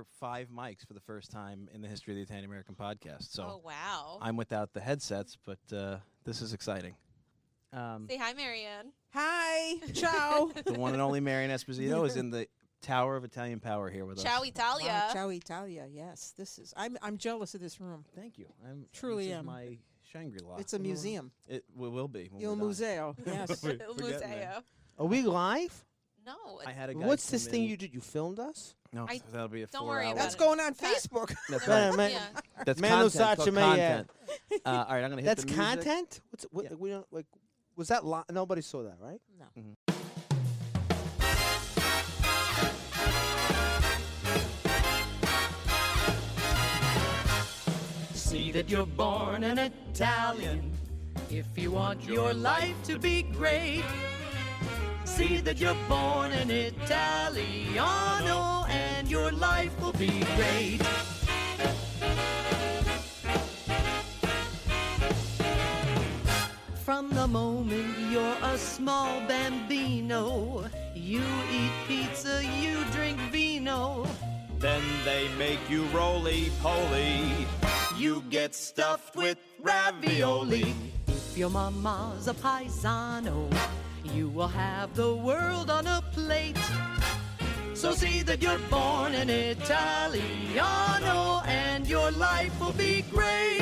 excited. Five mics for the first time in the history of the Italian American podcast. So oh wow. I'm without the headsets, but uh, this is exciting. Um, Say hi, Mary Ann. Hi. Ciao. the one and only Mary Ann Esposito is in the Tower of Italian Power here with Ciao, us. Italia. Wow, Ciao Italia. Yes, this is. I'm. I'm jealous of this room. Thank you. I'm Truly this is am. my Shangri-La. It's a museum. It w- will be. when Il. Museo. Yes. Il. Museo. Are we live? No. I had a guy What's come this thing in- you did? You filmed us? No, I- that'll be a don't four worry hour. about That's it. going on Pat. Facebook. That's No, right. man. yeah. That's Man content. Lusace It's called content. Uh, all right, I'm gonna hit That's the music. content. What's what? Yeah. We don't like. Was that li- nobody saw that, right? No. See that you're born an Italian if you want your life to be great. See that you're born an Italiano and your life will be great. From the moment you're a small bambino, you eat pizza, you drink vino. Then they make you roly poly. You get stuffed with ravioli. If your mama's a paisano, you will have the world on a plate. So see that you're born an Italiano and your life will be great.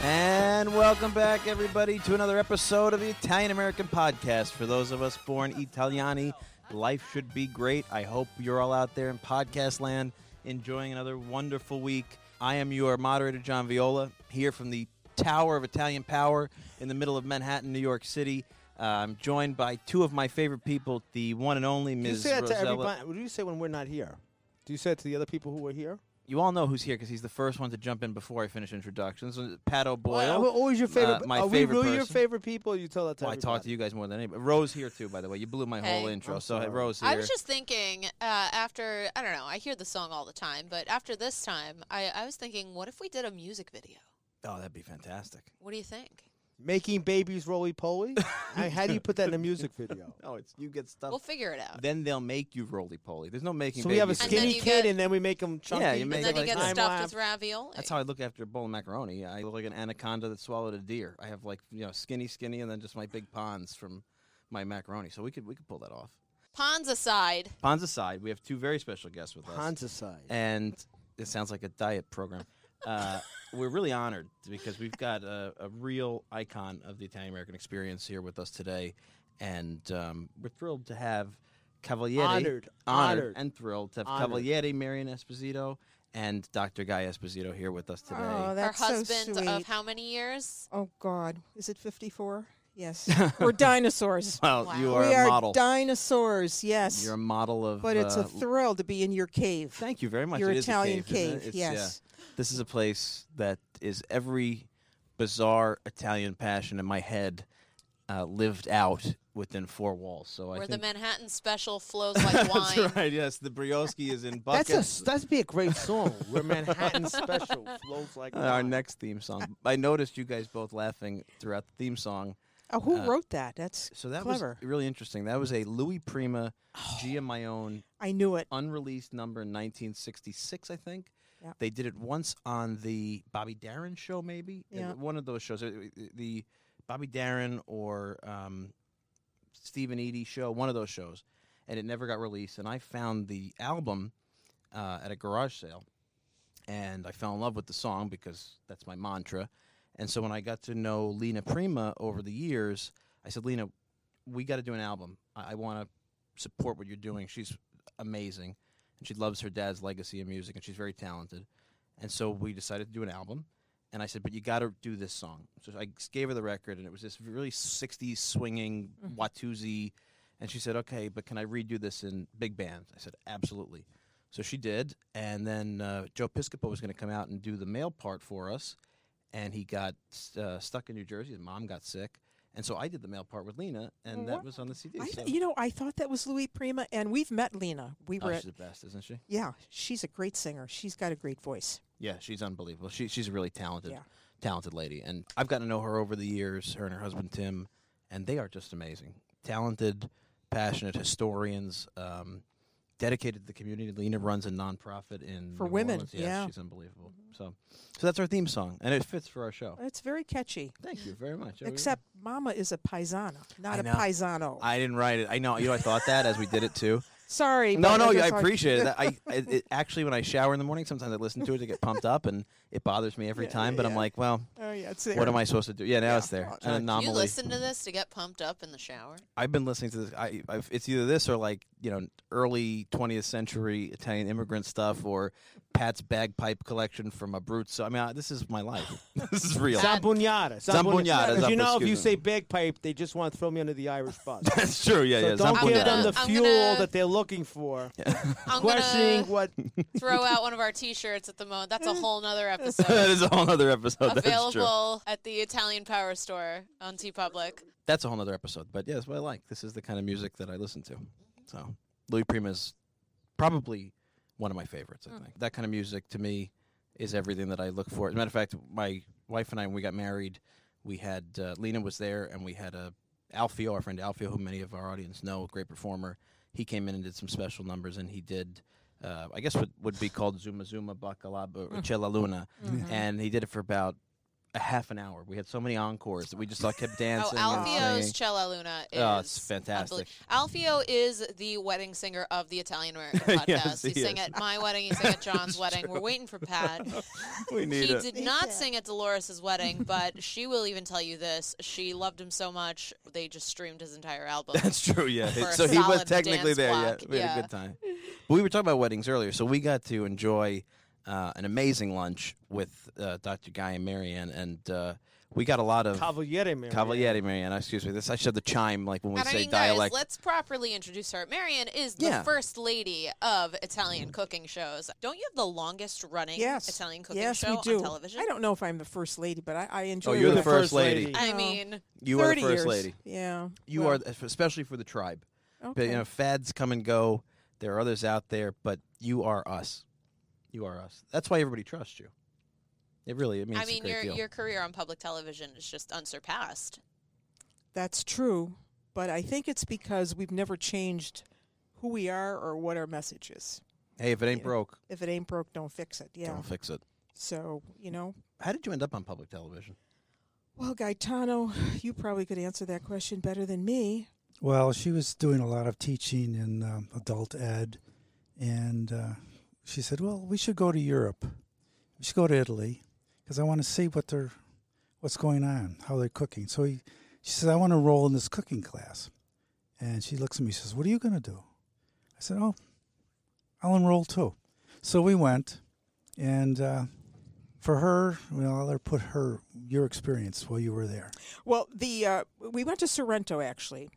And welcome back, everybody, to another episode of the Italian American Podcast. For those of us born Italiani, life should be great. I hope you're all out there in podcast land enjoying another wonderful week. I am your moderator, John Viola, here from the Tower of Italian Power in the middle of Manhattan, New York City. Uh, I'm joined by two of my favorite people, the one and only Ms. Do you Ms. say that to everybody? What do you say when we're not here? Do you say it to the other people who were here? You all know who's here because he's the first one to jump in before I finish introductions. Uh, Pat O'Boyle. Well, I'm always your favorite. uh, my are favorite we really your favorite people? You tell that to Well, I talk to you guys more than anybody. Rose here too, by the way. You blew my whole intro. I'm so sorry. Rose here. I was just thinking uh, after I don't know. I hear the song all the time, but after this time, I, I was thinking, what if we did a music video? Oh, that'd be fantastic. What do you think? Making babies roly poly. I, how do you put that in a music video? Oh, it's you get stuff. We'll figure it out. then they'll make you roly poly. There's no making. So we have a babies. And then skinny you kid, get- and then we make him chunky. Yeah, you make and then it you like get time stuffed lapse. with ravioli. That's how I look after a bowl of macaroni. I look like an anaconda that swallowed a deer. I have like you know skinny, skinny, and then just my big ponds from my macaroni. So we could we could pull that off. Pawns aside, Ponds aside, we have two very special guests with us. Hans aside. and it sounds like a diet program. Uh, we're really honored because we've got a, a real icon of the Italian American experience here with us today, and um, we're thrilled to have Cavaliere, Honored. honored, Honored. and thrilled to have Honored. Cavaliere Mary Ann Esposito and Dr. Guy Esposito here with us today. Oh, her that's husband so sweet. of how many years? oh God, is it 54? Yes. We're dinosaurs. well, Wow. you are we a are model. dinosaurs. Yes. You're a model of. but it's uh, a thrill to be in your cave. Thank you very much. Your It is a Italian cave, isn't it? cave, It's- yeah. yes. This is a place that is every bizarre Italian passion in my head uh, lived out within four walls. So I Where the Manhattan special flows like wine. that's right. Yes, the Brioschi is in That's buckets. a that'd be a great song. Where Manhattan Special flows like Uh, our next theme song. I noticed you guys both laughing throughout the theme song. Oh, who Uh, wrote that? That's So that clever. was really interesting. That was a Louis Prima, Gia Maione I knew it. unreleased number in 1966, I think. Yeah. They did it once on the Bobby Darin show, maybe. Yeah. One of those shows, the Bobby Darin or um, Steve and Eydie show, one of those shows, and it never got released. And I found the album uh, at a garage sale, and I fell in love with the song because that's my mantra. And so when I got to know Lena Prima over the years, I said, Lena, we got to do an album. I, I want to support what you're doing. She's amazing, and she loves her dad's legacy of music, and she's very talented. And so we decided to do an album. And I said, "But you got to do this song." So I gave her the record, and it was this really '60s swinging Watusi. And she said, "Okay, but can I redo this in big band?" I said, "Absolutely." So she did, and then uh, Joe Piscopo was going to come out and do the male part for us, and he got uh, stuck in New Jersey. His mom got sick, and so I did the male part with Lena, and that was on the CD. I so. you know, I thought that was Louis Prima, and we've met Lena. We oh, she's at, the best, isn't she? yeah, she's a great singer. She's got a great voice. Yeah, she's unbelievable. She, she's a really talented, Yeah. talented lady, and I've gotten to know her over the years. Her and her husband Tim, and they are just amazing. Talented, passionate historians, um, dedicated to the community. Lena runs a nonprofit in For New women, Orleans. yeah. she's unbelievable. Mm-hmm. So, so that's our theme song, and it fits for our show. It's very catchy. Thank you very much. Except Mama is a paisana, not a paisano. I didn't write it. I know. You know, I thought that as we did it too. Sorry. No, no, I appreciate it. I it, it, actually, when I shower in the morning, sometimes I listen to it to get pumped up, and it bothers me every Yeah, time. yeah, But I'm like, well, Oh yeah, it's there. what am I supposed to do? Yeah, now Yeah. it's there. An sorry. Do you anomaly. You listen to this to get pumped up in the shower? I've been listening to this. I, I've, it's either this or like you know early 20th century Italian immigrant stuff or Pat's bagpipe collection from Abruzzo. I mean, I, this is my life. this is real. Zambugnata. Zambugnata, Because you know, if you say bagpipe, they just want to throw me under the Irish bus. That's true. Yeah, so yeah. don't give them the I'm fuel gonna- that they're looking for. I'm Questioning what throw out one of our T-shirts at the moment. That's a whole nother episode. that is a whole other episode. That's true. Available at the Italian Power Store on TeePublic. That's a whole other episode. But yeah, that's what I like. This is the kind of music that I listen to. So Louis Prima is probably one of my favorites. I think that kind of music to me is everything that I look for. As a matter of fact, my wife and I, when we got married, we had uh, Lena was there, and we had a Alfio, our friend Alfio, who many of our audience know, a great performer. He came in and did some special numbers, and he did. Uh, I guess what would be called Zuma Zuma Bacalaba or Cella Luna, and he did it for about a half an hour. We had so many encores that we just like kept Oh, dancing. and Alfio's singing. Cella Luna oh, is Oh, it's fantastic. Alfio is the wedding singer of the Italian American podcast. Yes, he, he sang is. at my wedding. He sang at John's wedding. We're waiting for Pat. we need he it. did not sing at Dolores' wedding, but she will even tell you this. She loved him so much they just streamed his entire album. That's true. Yeah. For a so he was technically there. block, Yeah. We had yeah. a good time. But we were talking about weddings earlier, so we got to enjoy uh, an amazing lunch with uh, Dr. Guy and Mary Ann, and uh, we got a lot of Cavaliere Mary Ann. Cavaliere Mary Ann. Excuse me. This I should have the chime like when we And I say mean, guys, dialect. let's properly introduce her. Mary Ann is the Yeah. first lady of Italian cooking shows. Don't you have the longest running yes. Italian cooking yes, show we do. on television? I don't know if I'm the first lady, but I, I enjoy. oh, you're it. the first lady. I mean, You are the first years. lady. Yeah. You well, are, th- especially for the tribe. But you know, fads come and go. There are others out there, but you are us. You are us. That's why everybody trusts you. It really. It means I a mean, great your deal. your career on public television is just unsurpassed. That's true, but I think it's because we've never changed who we are or what our message is. hey, if it ain't Yeah. broke, If it ain't broke, don't fix it. Yeah. don't fix it. So you know, How did you end up on public television? well, Gaetano, you probably could answer that question better than me. Well, she was doing a lot of teaching in um, adult ed, and uh, she said, "Well, we should go to Europe. We should go to Italy because I want to see what they're, what's going on, how they're cooking." So he, she said, "I want to enroll in this cooking class," and she looks at me. She says, "What are you going to do?" I said, "Oh, I'll enroll too." So we went, and uh, for her, well, I'll let her put her your experience while you were there. Well, the uh, we went to Sorrento actually,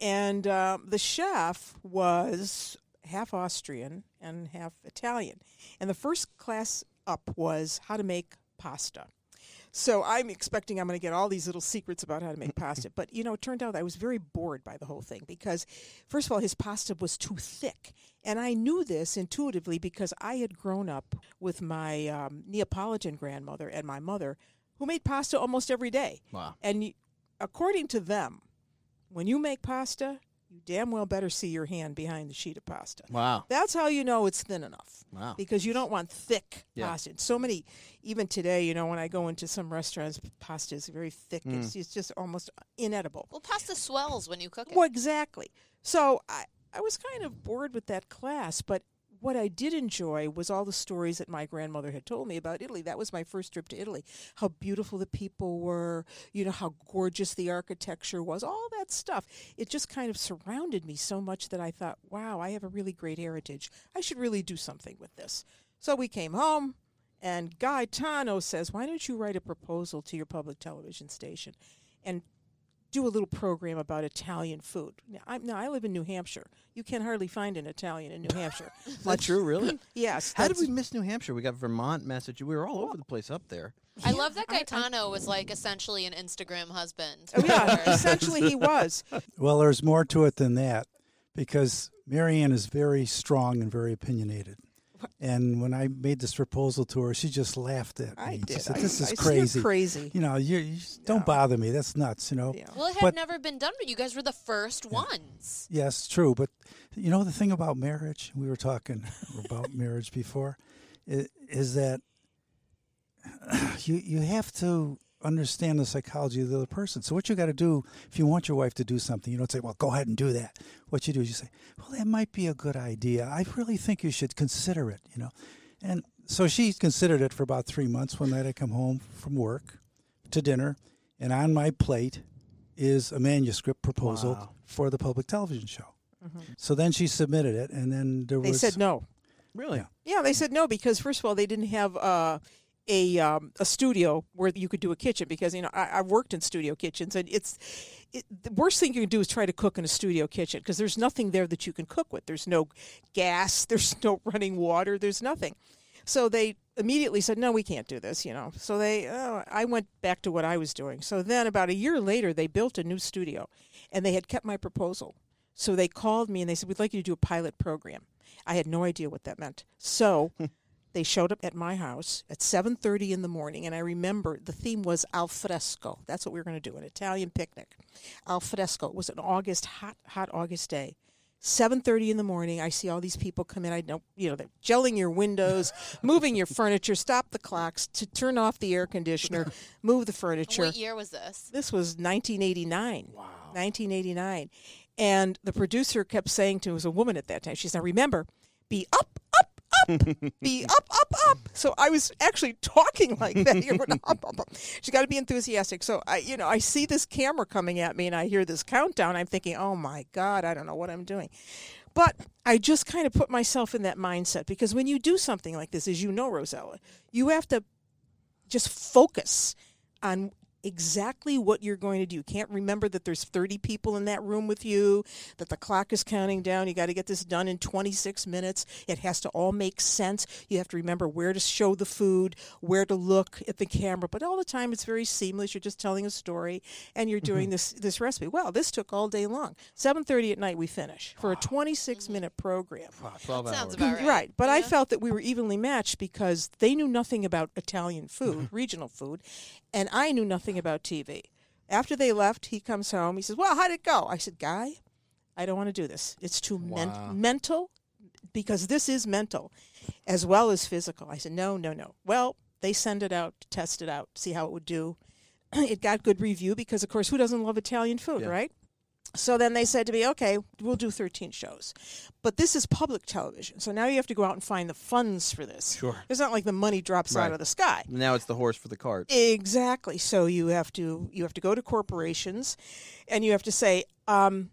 and uh, the chef was half Austrian and half Italian, and the first class up was how to make pasta. So I'm expecting I'm going to get all these little secrets about how to make pasta, but you know, it turned out I was very bored by the whole thing because, first of all, his pasta was too thick, and I knew this intuitively because I had grown up with my um, Neapolitan grandmother and my mother, who made pasta almost every day. Wow. And according to them, when you make pasta, you damn well better see your hand behind the sheet of pasta. Wow. That's how you know it's thin enough. Wow. Because you don't want thick Yeah. pasta. So many, even today, you know, when I go into some restaurants, pasta is very thick. Mm. It's, it's just almost inedible. Well, pasta swells when you cook it. Well, exactly. So I, I was kind of bored with that class, but what I did enjoy was all the stories that my grandmother had told me about Italy. That was my first trip to Italy. How beautiful the people were, you know, how gorgeous the architecture was, all that stuff. It just kind of surrounded me so much that I thought, wow, I have a really great heritage. I should really do something with this. So we came home And Gaetano says, Why don't you write a proposal to your public television station and do a little program about Italian food? Now, I, now, I live in New Hampshire. You can hardly find an Italian in New Hampshire. Is that true, really? yes. How did we miss New Hampshire? We got Vermont, Massachusetts. We were all over the place up there. I love that I- I- Gaetano was like essentially an Instagram husband. Oh, yeah, essentially he was. Well, there's more to it than that because Mary Ann is very strong and very opinionated. And when I made this proposal to her, she just laughed at me. I She did. said, I- "This is I see you're crazy. crazy. You know, you, you don't Yeah. bother me. That's nuts. You know." Yeah. well, it had But- never been done, but you guys were the first ones. Yes, true. But you know the thing about marriage, we were talking about marriage before, is, is that you you have to understand the psychology of the other person. So what you got to do if you want your wife to do something, you don't say, "Well, go ahead and do that." What you do is you say, "Well, that might be a good idea. I really think you should consider it." You know, and so she considered it for about three months. One night I come home from work to dinner, and on my plate is a manuscript proposal Wow. for the public television show. So then she submitted it, and then there They was said no. Really? Yeah. Yeah, they said no because first of all, they didn't have uh, a um, a studio where you could do a kitchen because you know I, I've worked in studio kitchens and it's it, the worst thing you can do is try to cook in a studio kitchen because there's nothing there that you can cook with. There's no gas, there's no running water, there's nothing. So they immediately said, "No, we can't do this." You know. So they, oh, I went back to what I was doing. So then, about a year later, they built a new studio, and they had kept my proposal. So they called me and they said, "We'd like you to do a pilot program." I had no idea what that meant. So they showed up at my house at 7:30 in the morning and I remember the theme was al fresco. That's what we were going to do, an Italian picnic. Al fresco. It was an August hot hot August day. 7:30 in the morning, I see all these people come in. I know, you know, they're gelling your windows, moving your furniture, stop the clocks, to turn off the air conditioner, move the furniture. What year was this? This was 1989. Wow. 1989. And the producer kept saying to, it was a woman at that time, she said, remember, be up, up, up, be up, up, up. So I was actually talking like that. You know, up, up, up. She's got to be enthusiastic. So I, you know, I see this camera coming at me and I hear this countdown. I'm thinking, oh my God, I don't know what I'm doing. But I just kind of put myself in that mindset because when you do something like this, as you know, Rosella, you have to just focus on exactly what you're going to do. You can't remember that there's 30 people in that room with you, that the clock is counting down. You got to get this done in 26 minutes. It has to all make sense. You have to remember where to show the food, where to look at the camera, but all the time it's very seamless. You're just telling a story and you're doing this this recipe. Well, this took all day long. 7:30 at night we finish for a 26 minute program. Wow, 12 That hours. sounds about right. But I felt that we were evenly matched because they knew nothing about Italian food, regional food, and I knew nothing about TV. After they left, he comes home. He says, "Well, how'd it go?" I said, "Guy, I don't want to do this. It's too men- mental because this is mental as well as physical." I said, "No, no, no." Well, they send it out to test it out, see how it would do. it got good review because, of course, who doesn't love Italian food, Yeah. right? So then they said to me, okay, we'll do 13 shows. But this is public television. So now you have to go out and find the funds for this. Sure. It's not like the money drops out of the sky. Now it's the horse for the cart. Exactly. So you have to you have to go to corporations and you have to say, um,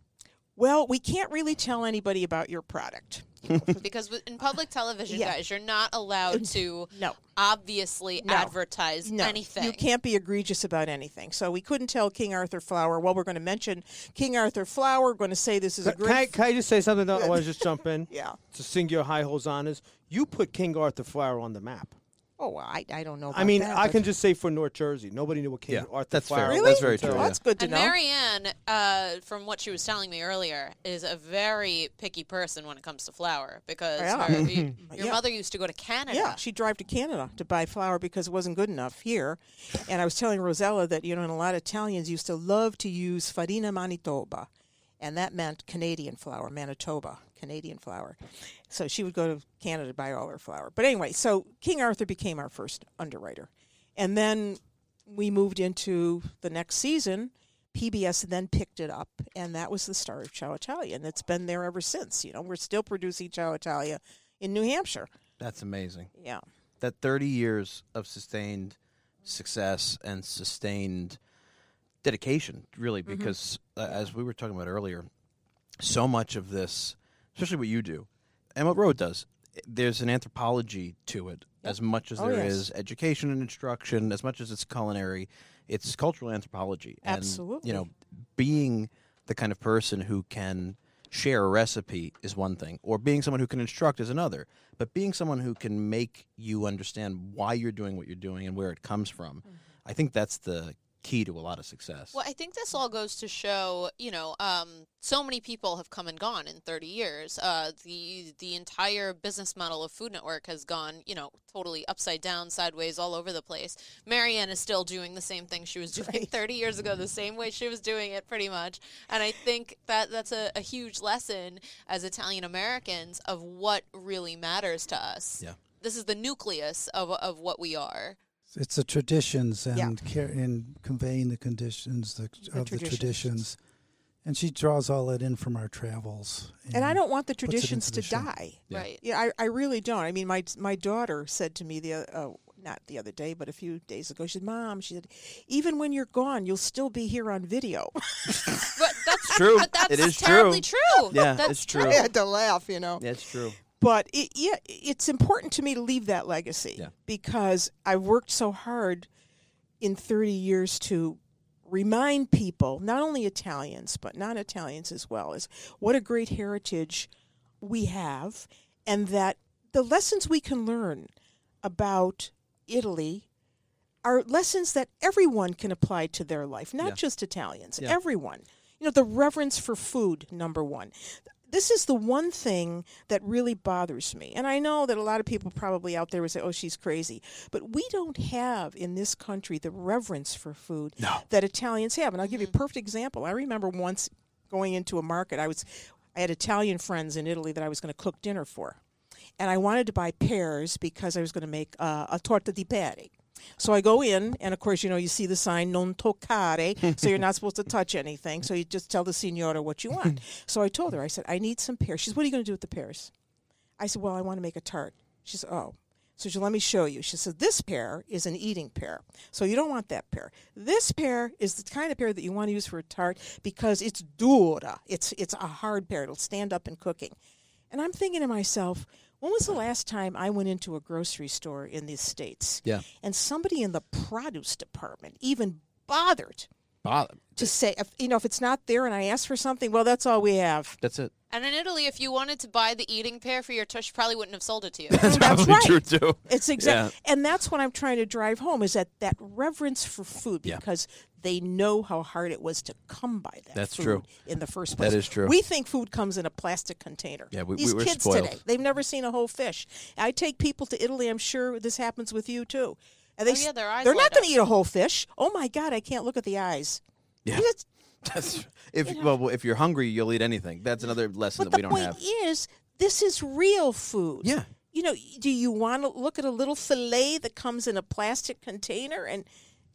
well, we can't really tell anybody about your product. Because in public television, Yeah. guys, you're not allowed to No. obviously No. advertise No, anything. You can't be egregious about anything. So we couldn't tell King Arthur Flour, well, we're going to mention King Arthur Flour. We're going to say this is a Can, great. I, can I just say something? Though? I want to just jump in yeah. to sing your high hosannas. You put King Arthur Flour on the map. Oh, well, I, I don't know. I mean, that, I can just say for North Jersey, nobody knew what King Yeah, Arthur that's fair. Flour Really? That's very true, Well, yeah. that's good to and know. Mary Ann, uh, from what she was telling me earlier, is a very picky person when it comes to flour because Yeah. her, y- your Yeah. mother used to go to Canada. Yeah, she'd drive to Canada to buy flour because it wasn't good enough here. And I was telling Rosella that, you know, and a lot of Italians used to love to use farina Manitoba. And that meant Canadian flour, Manitoba, Canadian flour. So she would go to Canada to buy all her flour. But anyway, so King Arthur became our first underwriter. And then we moved into the next season. PBS then picked it up, and that was the start of Ciao Italia. And it's been there ever since. You know, we're still producing Ciao Italia in New Hampshire. That's amazing. Yeah. That 30 years of sustained success and sustained dedication, really, Mm-hmm. because uh, as we were talking about earlier, so much of this, especially what you do, and what Road does, there's an anthropology to it As much as Oh, there is yes. education and instruction, as much as it's culinary, it's cultural anthropology. And, Absolutely. You know, being the kind of person who can share a recipe is one thing, or being someone who can instruct is another. But being someone who can make you understand why you're doing what you're doing and where it comes from, mm-hmm. I think that's the key to a lot of success. Well, I think this all goes to show, you know, um, so many people have come and gone in 30 years. Uh, the the entire business model of Food Network has gone, you know, totally upside down, sideways, all over the place. Mary Ann is still doing the same thing she was doing Right. 30 years ago, the same way she was doing it, pretty much. And I think that that's a, a huge lesson as Italian Americans of what really matters to us. Yeah. This is the nucleus of of what we are. It's the traditions and Yeah. care in conveying the conditions the, The of the traditions. traditions. And she draws all that in from our travels. And I don't want the traditions to the show. die. Yeah. Right. Yeah, I, I really don't. I mean, my my daughter said to me the uh, not the other day, but a few days ago, she said, "Mom," she said, "even when you're gone, you'll still be here on video." But that's True. But that's It is terribly true. true. Yeah, that's it's true. I had to laugh, you know. That's true. But it, yeah, it's important to me to leave that legacy Yeah. because I've worked so hard in 30 years to remind people, not only Italians, but non Italians as well, is what a great heritage we have and that the lessons we can learn about Italy are lessons that everyone can apply to their life, not Yeah. just Italians, Yeah. everyone. You know, the reverence for food, number one. This is the one thing that really bothers me. And I know that a lot of people probably out there would say, oh, she's crazy. But we don't have in this country the reverence for food that Italians have. And I'll give you a perfect example. I remember once going into a market, I was I had Italian friends in Italy that I was going to cook dinner for and I wanted to buy pears because I was going to make uh, a torta di pere. So I go in, and of course, you know, you see the sign "non toccare," so you're not supposed to touch anything. So you just tell the signora what you want. so I told her, I said, I need some pears. She said, What are you going to do with the pears? I said, Well, I want to make a tart. She said, Oh. So she let me show you. She said, this pear is an eating pear. So you don't want that pear. This pear is the kind of pear that you want to use for a tart because it's dura. It's, it's a hard pear. It'll stand up in cooking. And I'm thinking to myself, when was the last time I went into a grocery store in the States Yeah. and somebody in the produce department even bothered Bother. to say, if, you know, if it's not there and I ask for something, well, that's all we have. That's it. And in Italy, if you wanted to buy the eating pear for your tush, probably wouldn't have sold it to you. That's, That's probably right. true too. It's exact, and that's what I'm trying to drive home is that that reverence for food Yeah. because they know how hard it was to come by that. That's food true. In the first place, that is true. We think food comes in a plastic container. Yeah, we- we these were kids spoiled. today, they've never seen a whole fish. I take people to Italy. I'm sure this happens with you too. And they, oh, yeah, their eyes they're not going to eat a whole fish. Oh my God, I can't look at the eyes. Yeah. It's- That's if well, if you're hungry, you'll eat anything. That's another lesson But that we the don't point have. is, this is real food. Yeah. You know, do you want to look at a little fillet that comes in a plastic container and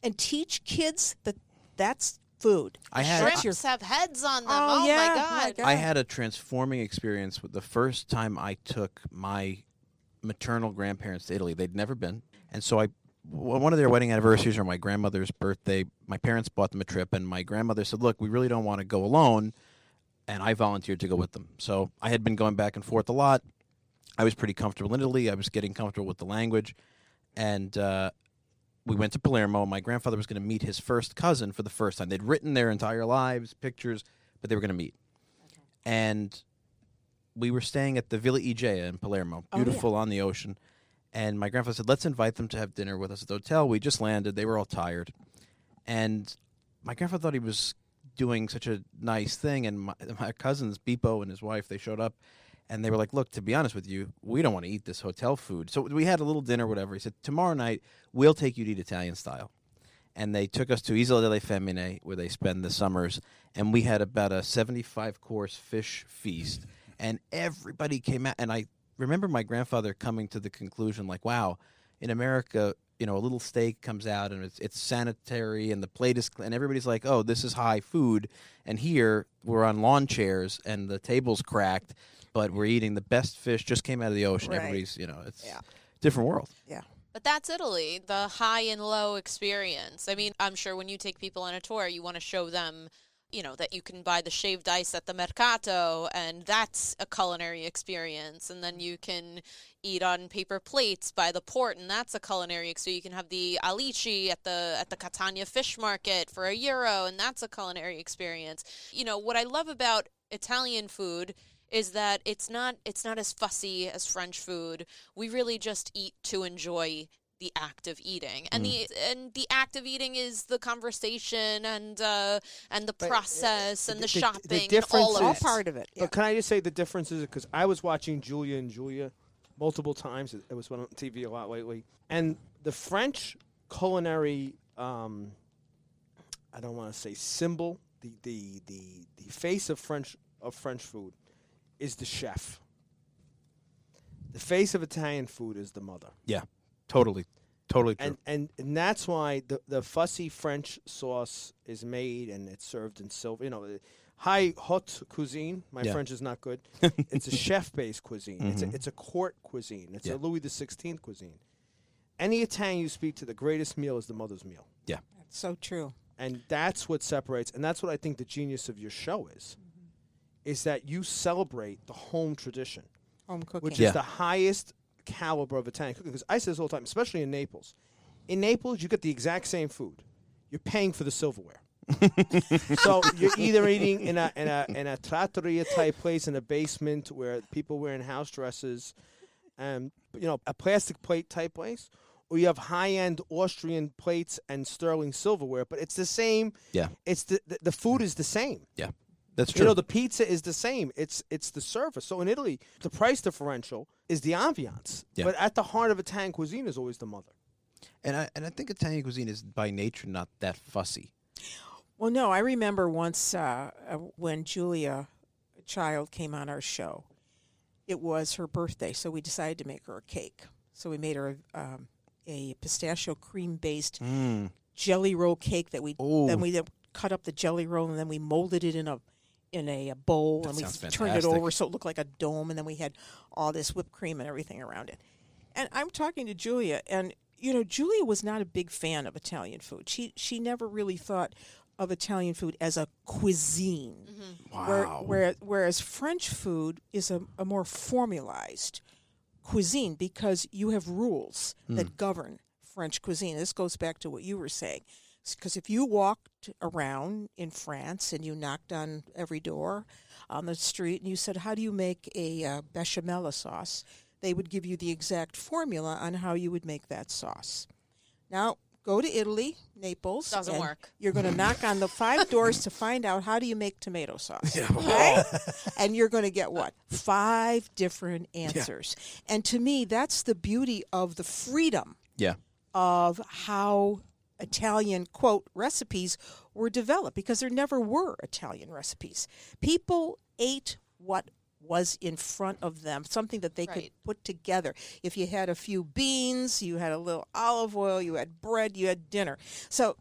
and teach kids that that's food? I had- That's your- have heads on them. Oh, Oh, yeah, my my god. God. I had a transforming experience with the first time I took my maternal grandparents to Italy. They'd never been, and so I, w- one of their wedding anniversaries or my grandmother's birthday, my parents bought them a trip, and my grandmother said, "Look, we really don't want to go alone," and I volunteered to go with them. So I had been going back and forth a lot. I was pretty comfortable in Italy. I was getting comfortable with the language, and uh, we went to Palermo. My grandfather was going to meet his first cousin for the first time. They'd written their entire lives, pictures, but they were going to meet. And we were staying at the Villa Igea in Palermo, Oh, yeah. beautiful on the ocean. And my grandfather said, "Let's invite them to have dinner with us at the hotel." We just landed; they were all tired, and my grandfather thought he was doing such a nice thing. And my, my cousins, Bipo and his wife, they showed up, and they were like, "Look, to be honest with you, we don't want to eat this hotel food." So we had a little dinner, whatever. He said, "Tomorrow night, we'll take you to eat Italian style." And they took us to Isola delle Femmine, where they spend the summers, and we had about a seventy-five course fish feast, and everybody came out. And I remember my grandfather coming to the conclusion, like, "Wow, in America." You know, a little steak comes out and it's it's sanitary and the plate is clean and everybody's like, "Oh, this is high food." And here we're on lawn chairs and the table's cracked, but we're eating the best fish just came out of the ocean. Right. Everybody's, you know, it's Yeah. different world. yeah. But that's Italy, the high and low experience. I mean, I'm sure when you take people on a tour, you want to show them you know that you can buy the shaved ice at the mercato and that's a culinary experience. And then you can eat on paper plates by the port and that's a culinary experience so you can have the alici at the at the Catania fish market for a euro and that's a culinary experience. You know what i love about italian food is that it's not it's not as fussy as french food. We really just eat to enjoy the act of eating and the and the act of eating is the conversation and uh and the But, uh, process and the, the- the shopping and difference all of all it part of it. Yeah. But can I just say the difference is because I was watching Julie and Julia multiple times. It, it was on TV a lot lately, and the French culinary. Um, I don't want to say symbol. The, the the the face of French of French food is the chef. The face of Italian food is the mother. Yeah, totally, totally true. and, and and that's why the the fussy French sauce is made and it's served in silver. You know, high haute cuisine. My Yeah. French is not good. it's a chef based cuisine. It's a mm-hmm. it's a court cuisine. It's Yeah. a Louis the Sixteenth cuisine. Any Italian you speak to, the greatest meal is the mother's meal, yeah, That's so true. and that's what separates. And that's what I think the genius of your show is, mm-hmm. is that you celebrate the home tradition Home cooking. which Yeah. is the highest caliber of Italian cooking. Because I say this all the time, especially in Naples. In Naples, you get the exact same food. You're paying for the silverware. so you're either eating in a in a in a trattoria type place in a basement where people wearing house dresses, and you know a plastic plate type place, or you have high end Austrian plates and sterling silverware. But it's the same. yeah, It's the the, the food is the same. yeah. That's true. You know, the pizza is the same. It's it's the service. So in Italy, the price differential is the ambiance. Yeah. But at the heart of Italian cuisine is always the mother. and I and I think Italian cuisine is by nature not that fussy. Well, no, I remember once uh, uh, when Julia Child came on our show. It was her birthday, so we decided to make her a cake. So we made her um, a pistachio cream based Mm. jelly roll cake that we Ooh. then we uh, cut up the jelly roll and then we molded it in a in a, bowl That and we turned it over so it looked like a dome and then we had all this whipped cream and everything around it. And I'm talking to Julia and you know Julia was not a big fan of Italian food. She she never really thought of Italian food as a cuisine. Mm-hmm. Where, Wow. where, whereas French food is a, a more formalized cuisine because you have rules that hmm. govern French cuisine. This goes back to what you were saying. Because if you walked around in France and you knocked on every door on the street and you said, How do you make a uh, bechamel sauce? They would give you the exact formula on how you would make that sauce. Now, go to Italy, Naples. Doesn't and work. You're going to knock on the five doors to find out how do you make tomato sauce. Okay? and you're going to get what? Five different answers. And to me, that's the beauty of the freedom Yeah. of how Italian quote recipes were developed because there never were Italian recipes. People ate what was in front of them, something that they could put together. If you had a few beans, you had a little olive oil, you had bread, you had dinner. So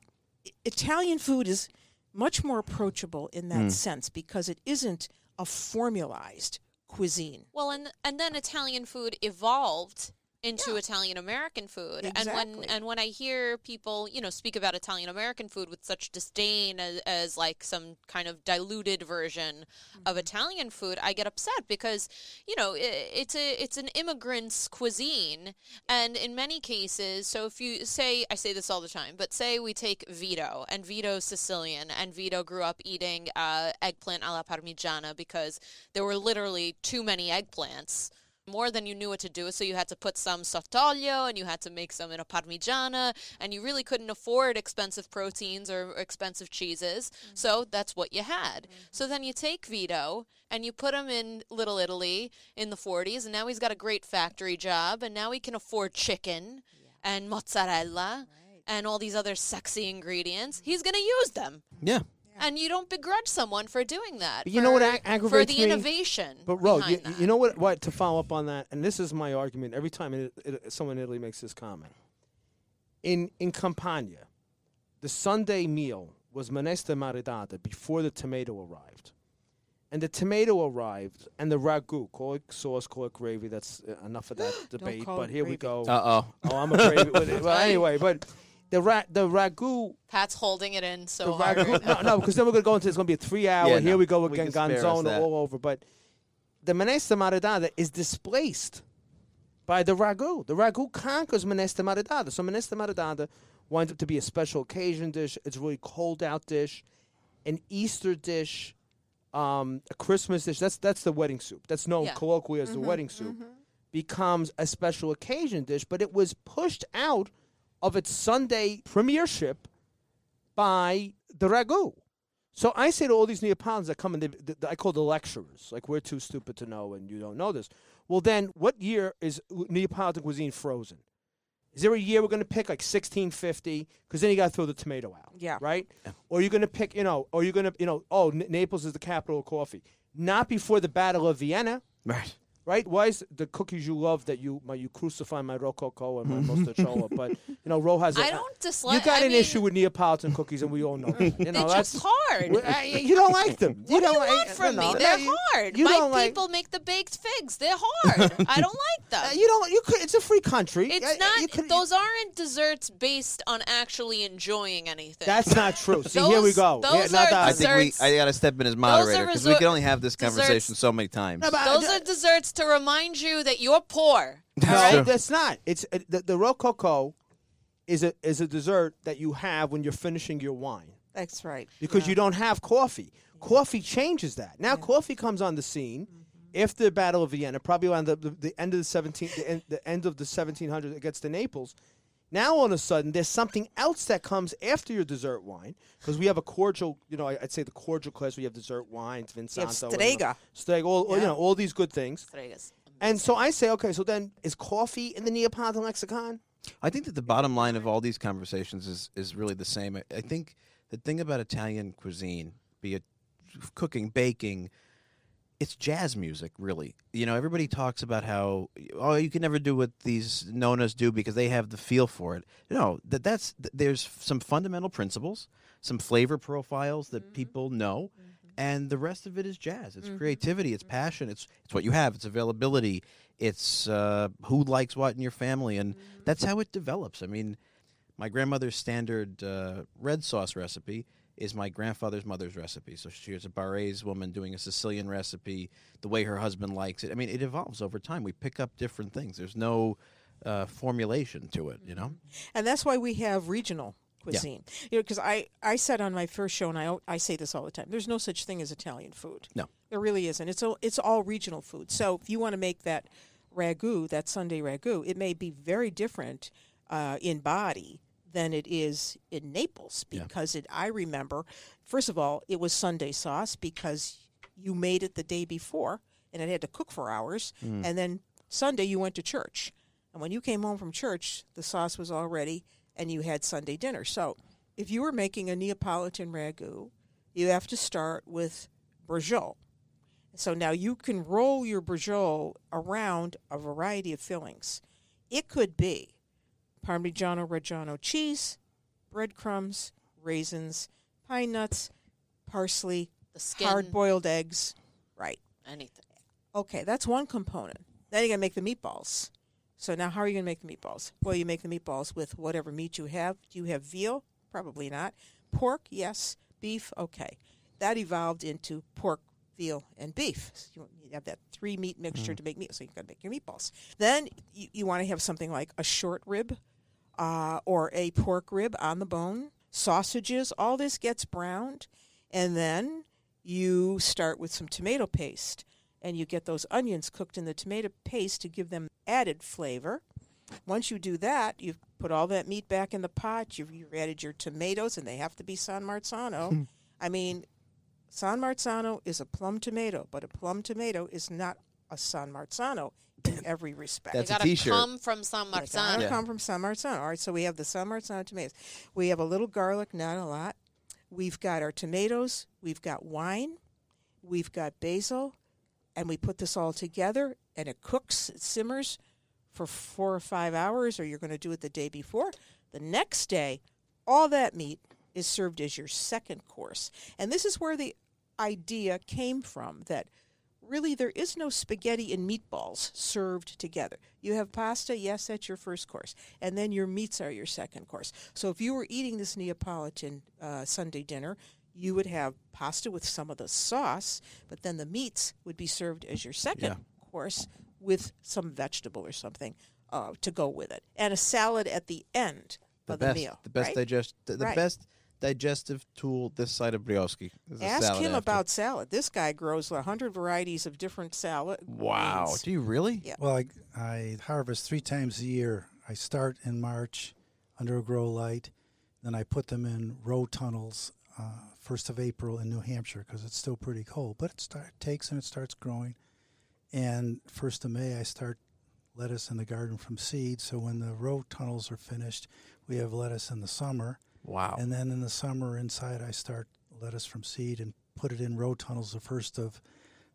Italian food is much more approachable in that mm. sense because it isn't a formalized cuisine. Well, and and then Italian food evolved into Italian American food. And when and when I hear people, you know, speak about Italian American food with such disdain as, as like some kind of diluted version of Italian food, I get upset because, you know, i it's a it's an immigrant's cuisine. And in many cases, so if you say I say this all the time, but say we take Vito and Vito's Sicilian and Vito grew up eating uh, eggplant alla parmigiana because there were literally too many eggplants more than you knew what to do. So you had to put some sottolio and you had to make some in a parmigiana, and you really couldn't afford expensive proteins or expensive cheeses. Mm. So that's what you had. Mm-hmm. So then you take Vito and you put him in Little Italy in the 40s, and now he's got a great factory job, and now he can afford chicken and mozzarella. And all these other sexy ingredients, mm-hmm. he's going to use them, Yeah. And you don't begrudge someone for doing that. But you know what for- ag- aggravates for the me? innovation. But Ro, you, that. you know what? What to follow up on that? And this is my argument every time it, it, someone in Italy makes this comment. In in Campania, the Sunday meal was minestra maridata before the tomato arrived, and the tomato arrived, and the ragu, call it sauce, call it gravy. That's uh, enough of that debate. But it here we go. Uh oh. Oh, I'm a gravy. well, well, anyway, but the ra- the ragu. Pat's holding it in so The hard. ragu right now. no, no, because then we're gonna go into it's gonna be a three hour. Yeah, Here no, we go we again, can Gonzone all over. But the Menesta Maridada is displaced by the ragu. The ragu conquers Menesta Maridada. So Menesta Maridada winds up to be a special occasion dish. It's a really cold out dish, an Easter dish, um, a Christmas dish. That's that's the wedding soup. That's known Yeah. colloquially as the wedding soup. Becomes a special occasion dish, but it was pushed out of its Sunday premiership by the ragu. So I say to all these Neapolitans that come in, they, th I call the lecturers, like we're too stupid to know and you don't know this. Well, then what year is Neapolitan cuisine frozen? Is there a year we're going to pick like 1650? Because then you got to throw the tomato out. Yeah. Right? Or you're going to pick, you know, or you're going to, you know, oh, N- Naples is the capital of coffee. Not before the Battle of Vienna. Right. Right? Why is the cookies you love that you my, you crucify my rococo and my mostachola? but you know, Ro has. a- I don't dislike. You got I an mean, issue with Neapolitan cookies, and we all know. that. You know, They're that's just hard. well, uh, you don't like them. What do you like, want from me? They're you- hard. You My don't like. people make the baked figs. They're hard. I don't like them. uh, you don't. You could. It's a free country. it's Uh, not. you could- those aren't desserts based on actually enjoying anything. That's not true. See, here we go. those Yeah, not are that- I think we. I got to step in as moderator because we can only have this desserts- conversation so many times. No, but I- Those are desserts to remind you that you're poor. No, true. that's not. It's uh, the, the rococo is a is a dessert that you have when you're finishing your wine That's right. because Yeah. you don't have coffee. Coffee changes that. Now coffee comes on the scene Mm-hmm. after the Battle of Vienna, probably around the, the, the end of the 17 the end, the end of the 1700s against the Naples. Now all of a sudden there's something else that comes after your dessert wine because we have a cordial, you know, I- I'd say the cordial class. We have dessert wines, Vinsanto, and, Strega. Strega, all, all, you know, all these good things. Strega. And so I say, okay, so then is coffee in the Neapolitan lexicon? I think that the bottom line of all these conversations is is really the same. I, I think the thing about Italian cuisine, be it cooking, baking, it's jazz music, really. You know, everybody talks about how oh you can never do what these nonnas do because they have the feel for it. No, that that's there's some fundamental principles, some flavor profiles that mm-hmm. people know, mm-hmm. and the rest of it is jazz. It's mm-hmm. creativity, it's passion, it's it's what you have, it's availability, it's uh, who likes what in your family, and that's how it develops. I mean, my grandmother's standard uh, red sauce recipe is my grandfather's mother's recipe. So she was a Barres woman doing a Sicilian recipe, the way her husband likes it. I mean, it evolves over time. We pick up different things. There's no uh, formulation to it, you know? and that's why we have regional cuisine. You know, because I I said on my first show, and I I say this all the time. There's no such thing as Italian food. No. there really isn't. It's all it's all regional food. So if you want to make that ragu, that Sunday ragu, it may be very different uh, in body than it is in Naples Yeah. because it. I remember, first of all, it was Sunday sauce because you made it the day before and it had to cook for hours, mm. and then Sunday you went to church. And when you came home from church, the sauce was all ready and you had Sunday dinner. So if you were making a Neapolitan ragu, you have to start with brajol. So now you can roll your brajol around a variety of fillings. It could be Parmigiano Reggiano cheese, breadcrumbs, raisins, pine nuts, parsley, The skin. hard boiled eggs. Right. Anything. Okay, that's one component. Then you're going to make the meatballs. So now how are you going to make the meatballs? Well, you make the meatballs with whatever meat you have. Do you have veal? Probably not. Pork? Yes. Beef? Okay. That evolved into pork, veal, and beef. So you, you have that three meat mixture mm. to make meat. So you've got to make your meatballs. Then you, you want to have something like a short rib uh, or a pork rib on the bone, sausages. All this gets browned. And then you start with some tomato paste and you get those onions cooked in the tomato paste to give them added flavor. Once you do that, you've put all that meat back in the pot. You've, you've added your tomatoes, and they have to be San Marzano. I mean, San Marzano is a plum tomato, but a plum tomato is not a San Marzano in every respect. That's they a gotta t-shirt. come from San They gotta Marzano. Yeah. come from San Marzano. All right, so we have the San Marzano tomatoes. We have a little garlic, not a lot. We've got our tomatoes. We've got wine. We've got basil, and we put this all together, and it cooks, it simmers for four or five hours, or you're going to do it the day before. The next day, all that meat is served as your second course, and this is where the idea came from that really there is no spaghetti and meatballs served together. You have pasta, yes, that's your first course, and then your meats are your second course. So if you were eating this Neapolitan uh, Sunday dinner, you would have pasta with some of the sauce, but then the meats would be served as your second Yeah. course with some vegetable or something uh, to go with it, and a salad at the end The of best, the meal. the best right? digest, the, the Right. best digestive tool this side of Brioschi. Ask salad him after. about salad. This guy grows a hundred varieties of different salad. Wow, greens. do you really? Yeah. Well, I, I harvest three times a year. I start in March under a grow light, then I put them in row tunnels uh, first of April in New Hampshire because it's still pretty cold. But it start, takes and it starts growing. And first of May, I start lettuce in the garden from seed. So when the row tunnels are finished, we have lettuce in the summer. Wow. And then in the summer, inside, I start lettuce from seed and put it in row tunnels the first of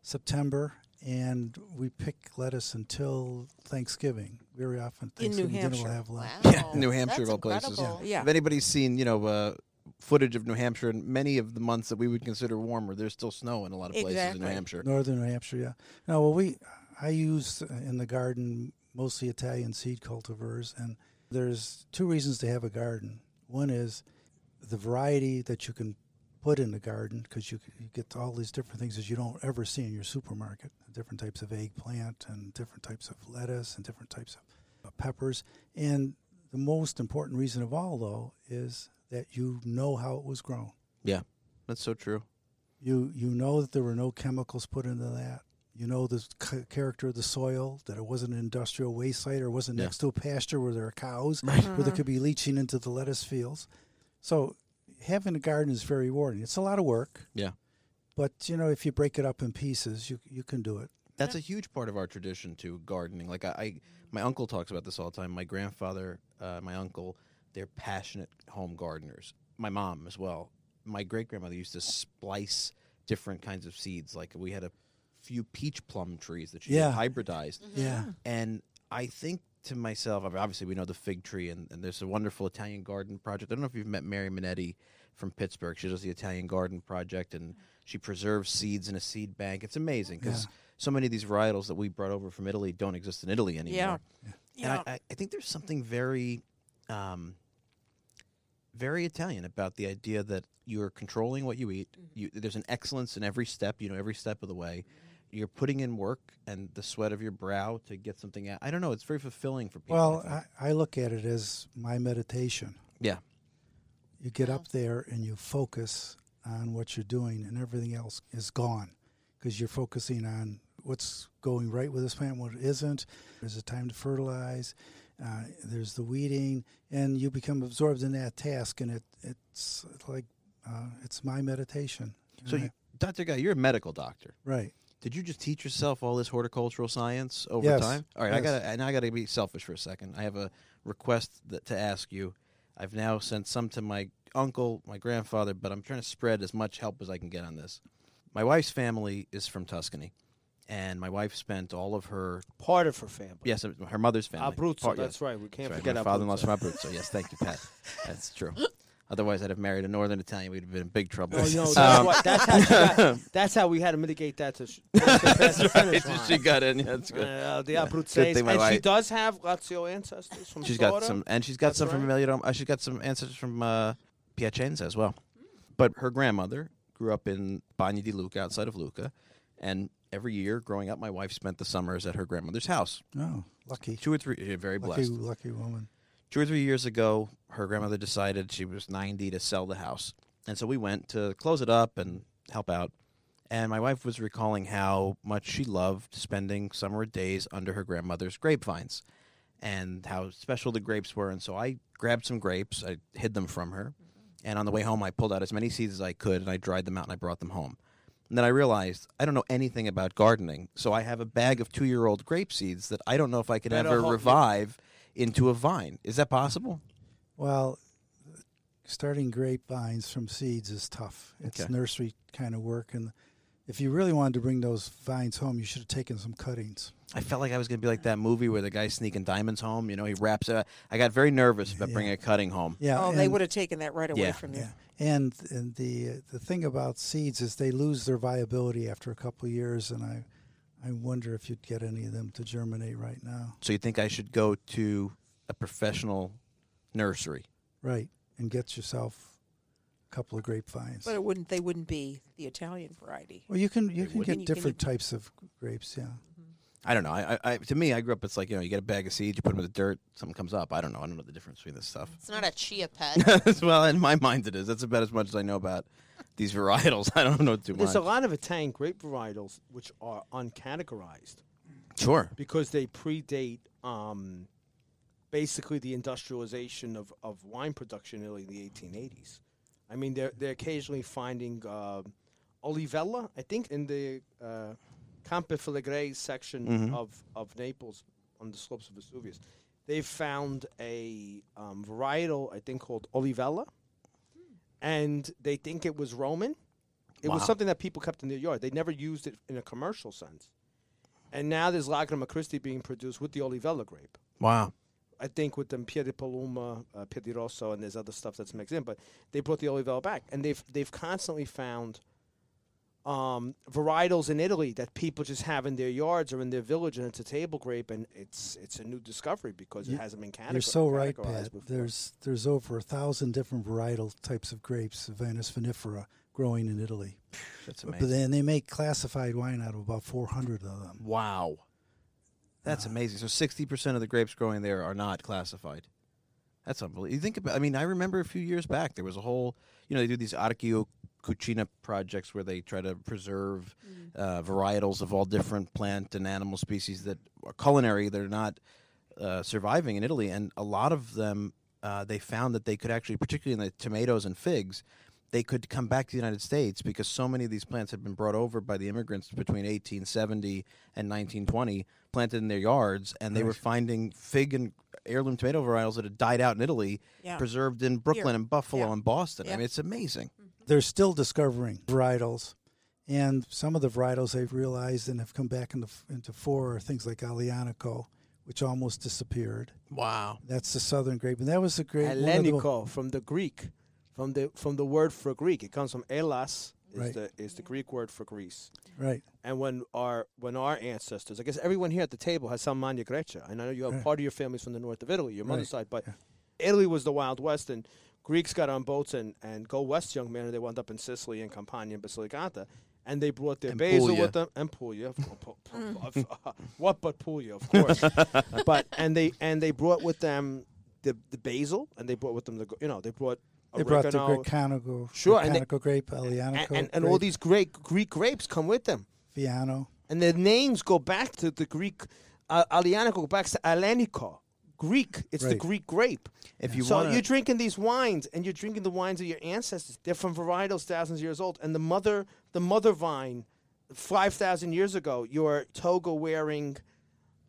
September. And we pick lettuce until Thanksgiving. Very often, In New Thanksgiving dinner Hampshire. will have lettuce. Wow. Yeah, New Hampshire of all places. incredible. Yeah. If anybody's seen, you know, uh, footage of New Hampshire in many of the months that we would consider warmer, there's still snow in a lot of places in New Hampshire. Northern New Hampshire, yeah. No, well, we I use uh, in the garden mostly Italian seed cultivars, and there's two reasons to have a garden. One is the variety that you can put in the garden because you, you get all these different things that you don't ever see in your supermarket. Different types of eggplant and different types of lettuce and different types of uh, peppers. And the most important reason of all, though, is that you know how it was grown. Yeah, that's so true. You you know that there were no chemicals put into that. You know the c- character of the soil, that it wasn't an industrial waste site or wasn't Yeah. next to a pasture where there are cows, Right. where there could be leaching into the lettuce fields. So having a garden is very rewarding. It's a lot of work. Yeah. But you know, if you break it up in pieces, you you can do it. That's a huge part of our tradition too, gardening. Like I, I my uncle talks about this all the time. My grandfather, uh, my uncle, they're passionate home gardeners. My mom as well. My great grandmother used to splice different kinds of seeds. Like we had a few peach plum trees that she Yeah. had hybridized, mm-hmm. Yeah. and I think to myself, I mean, obviously we know the fig tree, and, and there's a wonderful Italian garden project. I don't know if you've met Mary Menniti from Pittsburgh. She does the Italian garden project, and she preserves seeds in a seed bank. It's amazing because Yeah. so many of these varietals that we brought over from Italy don't exist in Italy anymore. Yeah. And I, I, I think there's something very, um, very Italian about the idea that you're controlling what you eat. Mm-hmm. You, there's an excellence in every step. You know, every step of the way. Mm-hmm. You're putting in work and the sweat of your brow to get something out. I don't know. It's very fulfilling for people. Well, I. I, I look at it as my meditation. yeah, You get up there and you focus on what you're doing, and everything else is gone because you're focusing on what's going right with this plant, what isn't. There's a time to fertilize. Uh, there's the weeding, and you become absorbed in that task, and it it's like uh, it's my meditation. So, you, Doctor Guy, you're a medical doctor. right? Did you just teach yourself all this horticultural science over Yes. time? All right, I gotta and I gotta be selfish for a second. I have a request that, to ask you. I've now sent some to my uncle, my grandfather, but I'm trying to spread as much help as I can get on this. My wife's family is from Tuscany, and my wife spent all of her Part of her family. yes, her mother's family. Abruzzo, Part- that's yes. right. We can't That's right. forget My father-in-law's from Abruzzo. Yes, thank you, Pat. That's true. Otherwise, I'd have married a Northern Italian. We'd have been in big trouble. Oh, you know, that's, Um, why, that's, how got, that's how we had to mitigate that to, sh- to pass the finish line. she got in. Yeah, that's good. Uh, the Yeah. Abruzzese. Good thing my and she does have Lazio ancestors from She's Florida. got some, and she's got That's some from right. Emilia. Uh, she's got some ancestors from uh, Piacenza as well. But her grandmother grew up in Bagni di Lucca, outside of Lucca, and every year growing up, my wife spent the summers at her grandmother's house. Oh, lucky, Two or three, yeah, very lucky, blessed. lucky woman. Two or three years ago, her grandmother decided she was ninety to sell the house, and so we went to close it up and help out. And my wife was recalling how much she loved spending summer days under her grandmother's grapevines and how special the grapes were. And so I grabbed some grapes, I hid them from her. And on the way home, I pulled out as many seeds as I could and I dried them out and I brought them home. And then I realized I don't know anything about gardening. So I have a bag of two year old grape seeds that I don't know if I could ever you- revive into a vine. Is that possible? Well, starting grapevines from seeds is tough. It's Okay. nursery kind of work, and if you really wanted to bring those vines home, you should have taken some cuttings. I felt like I was going to be like that movie where the guy's sneaking diamonds home. You know, he wraps it. I got very nervous about Yeah. bringing a cutting home. Yeah, oh, they would have taken that right away Yeah. from you. Yeah, and and the the thing about seeds is they lose their viability after a couple of years, and I I wonder if you'd get any of them to germinate right now. So you think I should go to a professional nursery? Right, and get yourself a couple of grapevines. But it wouldn't. They wouldn't be the Italian variety. well, you can you They can wouldn't. get You can different types of grapes. Yeah. I don't know. I, I, I to me, I grew up. It's like you know, you get a bag of seeds, you put them in the dirt, something comes up. I don't know. I don't know the difference between this stuff. It's not a chia pet. well, in my mind, it is. That's about as much as I know about these varietals. I don't know too much. There's a lot of Italian grape varietals which are uncategorized Sure. because they predate um, basically the industrialization of, of wine production in Italy in the 1880s. I mean, they're they're occasionally finding uh, Olivella, I think, in the uh, Campi Flegrei section Mhm. of, of Naples on the slopes of Vesuvius. They found a um, varietal, I think, called Olivella, and they think it was Roman. It was something that people kept in their yard. They never used it in a commercial sense. And now there's Lacryma Christi being produced with the Olivella grape. Wow. I think with them Piedi Paloma, uh, Piedi Rosso, and there's other stuff that's mixed in. But they brought the Olivella back, and they've they've constantly found um, varietals in Italy that people just have in their yards or in their village, and it's a table grape, and it's it's a new discovery because You- it hasn't been categorized. You're so right, categorized Pat. before. There's there's over a thousand different varietal types of grapes, Vitis vinifera, growing in Italy. That's amazing. But then they make classified wine out of about 400 of them. wow. That's amazing. So sixty percent of the grapes growing there are not classified. That's unbelievable. You think about. I mean, I remember a few years back there was a whole. You know, they do these Archeo Cucina projects where they try to preserve uh, varietals of all different plant and animal species that are culinary. They're not uh, surviving in Italy, and a lot of them uh, they found that they could actually, particularly in the tomatoes and figs, they could come back to the United States because so many of these plants had been brought over by the immigrants between 1870 and 1920, planted in their yards, and they were finding fig and heirloom tomato varietals that had died out in Italy, Yeah. preserved in Brooklyn Here. and Buffalo Yeah. and Boston. I mean, it's amazing. Mm-hmm. They're still discovering varietals, and some of the varietals they've realized and have come back into into fore are things like Aglianico, which almost disappeared. Wow. That's the southern grape, and that was a great one the- from the Greek, from the from the word for Greek. It comes from Hellas, is Right. the is the Greek word for Greece. Right. And when our when our ancestors, I guess everyone here at the table has some Magna Grecia. And I know you have Right. part of your family's from the north of Italy, your mother's Right. side, but Yeah. Italy was the Wild West, and Greeks got on boats and, and go west, young man, and they wound up in Sicily and Campania and Basilicata. And they brought their And basil Puglia. with them and Puglia. of course, pu- pu- mm. of- uh, what but Puglia, of course. but and they and they brought with them the the basil, and they brought with them the you know they brought They brought the oregano, Grecanico, Sure, and they- Grecanico grape, and, Aglianico, and, and all these great Greek grapes come with them Fiano. and their names go back to the Greek. Uh, Aglianico go back to Alenico, Greek. It's the Greek grape. If you so want you're drinking these wines, and you're drinking the wines of your ancestors. They're from varietals thousands of years old, and the mother, the mother vine, five thousand years ago, your toga wearing.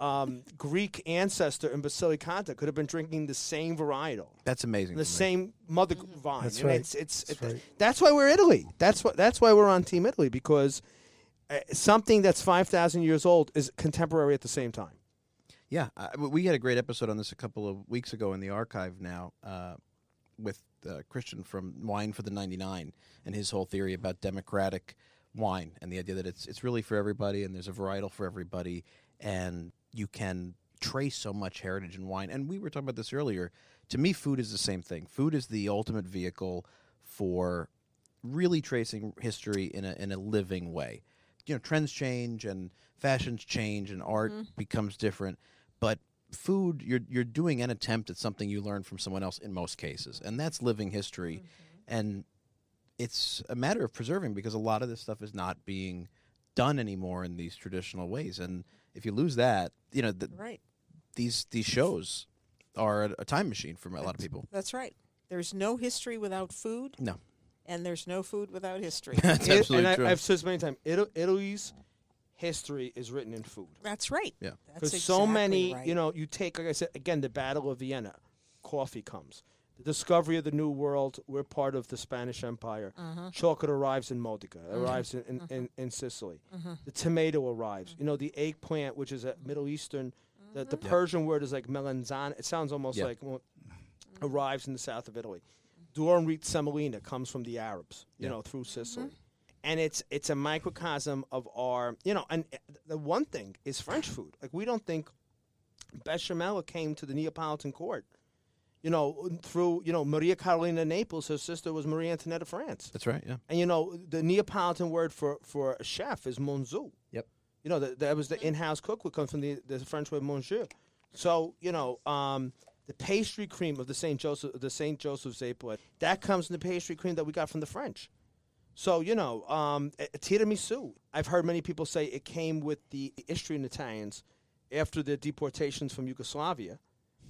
Um, Greek ancestor in Basilicata could have been drinking the same varietal, that's amazing. the to me. same mother vine. That's And right. It's, it's, That's it- right. that's why we're Italy. That's what. That's why we're on Team Italy because uh, something that's five thousand years old is contemporary at the same time. Yeah, I, w- we had a great episode on this a couple of weeks ago in the archive now uh, with uh, Christian from Wine for the 99 and his whole theory about democratic wine and the idea that it's it's really for everybody and there's a varietal for everybody and you can trace so much heritage in wine. And we were talking about this earlier. To me, food is the same thing. Food is the ultimate vehicle for really tracing history in a in a living way. You know, trends change and fashions change and art mm-hmm. becomes different, but food you're you're doing an attempt at something you learned from someone else in most cases, and that's living history, mm-hmm. and it's a matter of preserving because a lot of this stuff is not being done anymore in these traditional ways, and if you lose that, you know, th- Right. these these shows are a, a time machine for a lot of people. That's right. There's no history without food, No, and there's no food without history. that's It- absolutely and true. I, I've said this many times. Ita- Italy's history is written in food. That's right. Yeah. That's Because so exactly many, right. you know, you take, like I said, again, the Battle of Vienna, coffee comes. The discovery of the New World, we're part of the Spanish Empire. Uh-huh. Chocolate arrives in Modica, Mm-hmm. arrives in, in, in, in Sicily. The tomato arrives. You know, the eggplant, which is a Middle Eastern, the, the Yeah. Persian word is like melanzana. It sounds almost Yeah. like well, arrives in the south of Italy. Durum semolina comes from the Arabs, you Yeah. know, through Sicily. and it's it's a microcosm of our you know. And uh, the one thing is French food. Like we don't think bechamel came to the Neapolitan court. You know, through you know Maria Carolina Naples, her sister was Marie Antoinette of France. That's right. Yeah. And you know, the Neapolitan word for for a chef is monzu. Yep. You know, that that was the in-house cook would come from the the French word monsieur. So you know, um, the pastry cream of the Saint Joseph the Saint Joseph's apron that comes from the pastry cream that we got from the French. So you know, um, tiramisu. I've heard many people say it came with the Istrian Italians after the deportations from Yugoslavia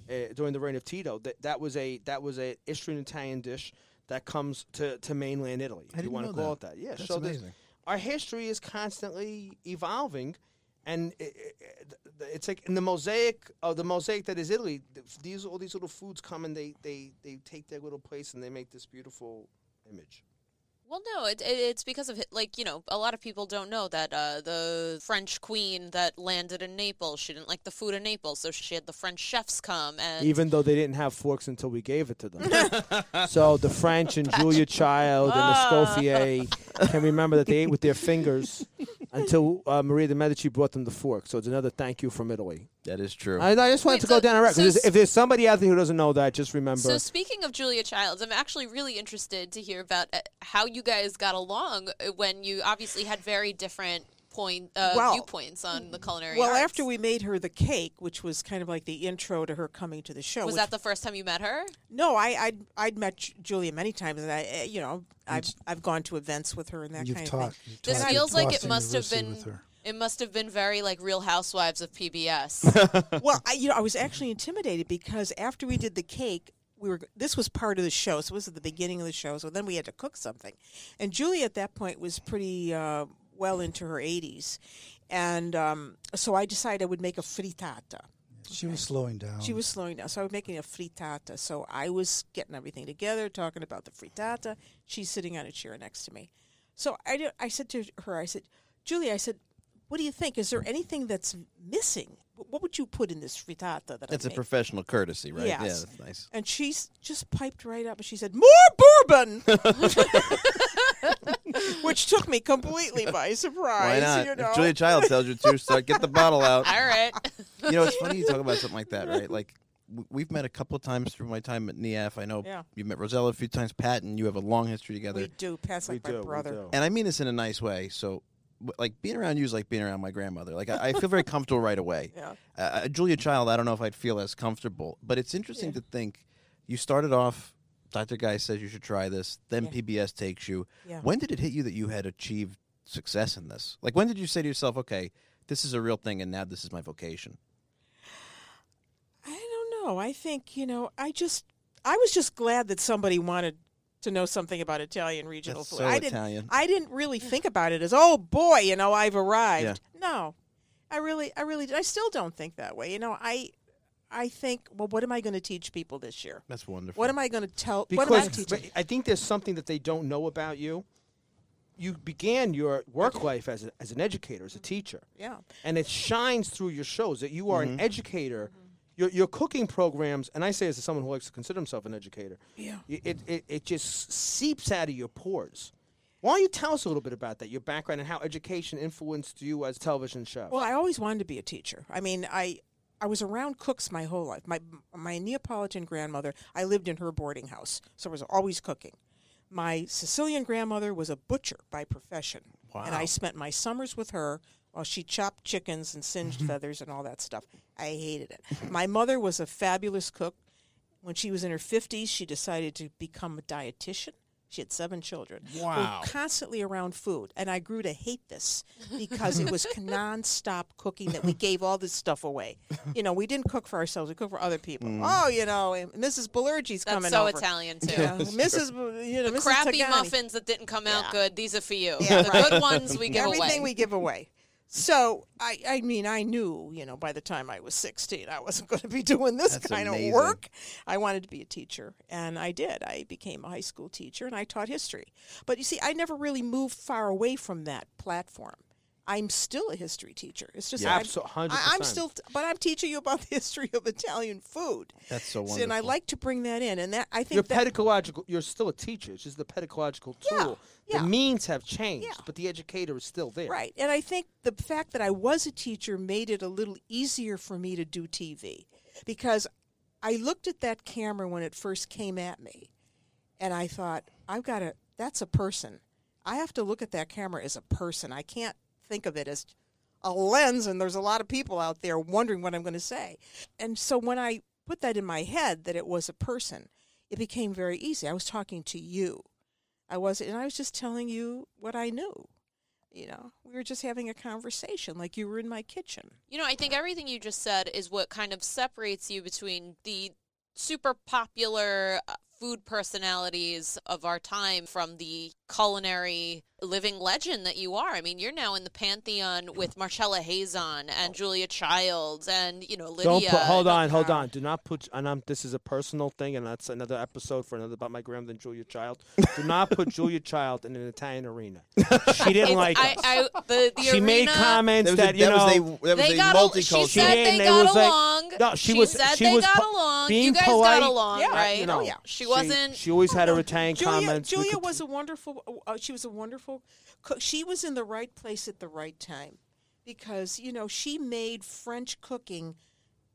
uh, during the reign of Tito. That that was a that was a Istrian Italian dish that comes to, to mainland Italy. If you didn't want to know call that. it that, yeah. That's so amazing. our history is constantly evolving, and i i it's like in the mosaic of the mosaic that is Italy. These all these little foods come and they they they take their little place and they make this beautiful image. Well, no, it, it, it's because of like you know a lot of people don't know that uh, the French queen that landed in Naples she didn't like the food in Naples, so she had the French chefs come and Even though they didn't have forks until we gave it to them. so the French and Julia Child and Escoffier can remember that they ate with their fingers until uh, Maria de Medici brought them the fork. So it's another thank you from Italy. That is true. I, I just wanted Wait, to go so- down a record. so There's- s- if there's somebody out there who doesn't know that, just remember. So speaking of Julia Childs, I'm actually really interested to hear about uh, how you guys got along uh, when you obviously had very different point uh, Well- viewpoints on the culinary. Well, arts. after we made her the cake, which was kind of like the intro to her coming to the show. was which- that the first time you met her? No, I I'd, I'd met Ju- Julia many times, and I eh, you know I've I've gone to events with her and that You've kind taught. of thing. you've This taught feels like it Boston must have University been. with her. It must have been very like Real Housewives of PBS. well, I, you know, I was actually intimidated because after we did the cake, we were. This was part of the show, so it was at the beginning of the show. So then we had to cook something, and Julie at that point was pretty uh, well into her 80s, and um, so I decided I would make a frittata. She was slowing down. She was slowing down, so I was making a frittata. So I was getting everything together, talking about the frittata. She's sitting on a chair next to me. So I, did- I said to her, I said, Julie, I said, what do you think? Is there anything that's missing? What would you put in this frittata that That's I a make? professional courtesy, right? Yeah, that's nice. And she's just piped right up and she said, More bourbon! Which took me completely by surprise. Why surprise. not? You know? If Julia Child tells you to, start get the bottle out. All right. you know, it's funny you talk about something like that, right? Like we've met a couple of times through my time at NIAF. I know Yeah. you met Rosella a few times. Pat and you have a long history together. we do. Pat's we like do, my we brother. and I mean this in a nice way. So, w- like being around you is like being around my grandmother. Like I, I feel very comfortable right away. Yeah. Uh, Julia Child, I don't know if I'd feel as comfortable, but it's interesting to think you started off. Dr. Guy says you should try this. Then Yeah. PBS takes you. Yeah. When did it hit you that you had achieved success in this? Like when did you say to yourself, "Okay, this is a real thing, and now this is my vocation"? I don't know. I think, you know, I just I was just glad that somebody wanted to know something about Italian regional That's food. so I didn't Italian. I didn't really think about it as, "Oh boy, you know, I've arrived." No. I really I really I still don't think that way. You know, I I think, well, what am I going to teach people this year? That's wonderful. What am I going to tell what am I Because teaching? I think there's something that they don't know about you. You began your work life as, a, as an educator, as a teacher. Yeah. and it shines through your shows that you are Mm-hmm. an educator. Your, your cooking programs, and I say as someone who likes to consider himself an educator, Yeah. it, it, it just seeps out of your pores. Why don't you tell us a little bit about that, your background, and how education influenced you as a television chef? Well, I always wanted to be a teacher. I mean, I I was around cooks my whole life. My my Neapolitan grandmother, I lived in her boarding house, so I was always cooking. My Sicilian grandmother was a butcher by profession, and I spent my summers with her while she chopped chickens and singed feathers and all that stuff. I hated it. My mother was a fabulous cook. When she was in her 50s, she decided to become a dietitian. She had seven children. Wow. We're constantly around food, and I grew to hate this because it was non-stop cooking that we gave all this stuff away. You know, we didn't cook for ourselves; we cooked for other people. Mm. Oh, you know, Mrs. Balurgi's That's coming so over. Italian too. Yeah, Mrs. B- You know, The Mrs. crappy Tagani. muffins that didn't come out Yeah. good, these are for you. Yeah, the right. good ones we give Everything away. Everything we give away. So I, I mean, I knew, you know, by the time I was 16, I wasn't going to be doing this That's kind amazing. of work. I wanted to be a teacher, and I did. I became a high school teacher, and I taught history. But you see, I never really moved far away from that platform. I'm still a history teacher. It's just Yeah. I'm- Abso- I- 100%. I'm still, but I'm teaching you about the history of Italian food. That's so See, wonderful. and I like to bring that in, and that I think You're that, pedagogical. You're still a teacher. It's just the pedagogical Yeah, tool. yeah. The means have changed, Yeah. but the educator is still there. Right. And I think the fact that I was a teacher made it a little easier for me to do TV because I looked at that camera when it first came at me and I thought, I've got to, that's a person. I have to look at that camera as a person. I can't think of it as a lens and there's a lot of people out there wondering what I'm going to say. And so when I put that in my head that it was a person, it became very easy. I was talking to you. I was and I was just telling you what I knew. You know, we were just having a conversation like you were in my kitchen. You know, I think everything you just said is what kind of separates you between the super popular uh, food personalities of our time from the culinary living legend that you are. I mean, you're now in the pantheon with Marcella Hazan and oh. Julia Childs and, you know, Lydia. Don't put, hold and- on, hold on. Do not put. And I'm, this is a personal thing, and that's another episode for another about my grandmother and Julia Child. Do not put Julia Child in an Italian arena. She didn't It's- like I, us. I, the, the she made comments That was, that a, you know. was a, that was they a got al- she said they got was like- along. No, she was- said she they was got po- along. being you guys polite. got along, Yeah, right? you know, Oh, yeah. She wasn't. She always had No, Italian Julia, comments. Julia could- was a wonderful. Uh, she was a wonderful. Cook. She was in the right place at the right time, because you know she made French cooking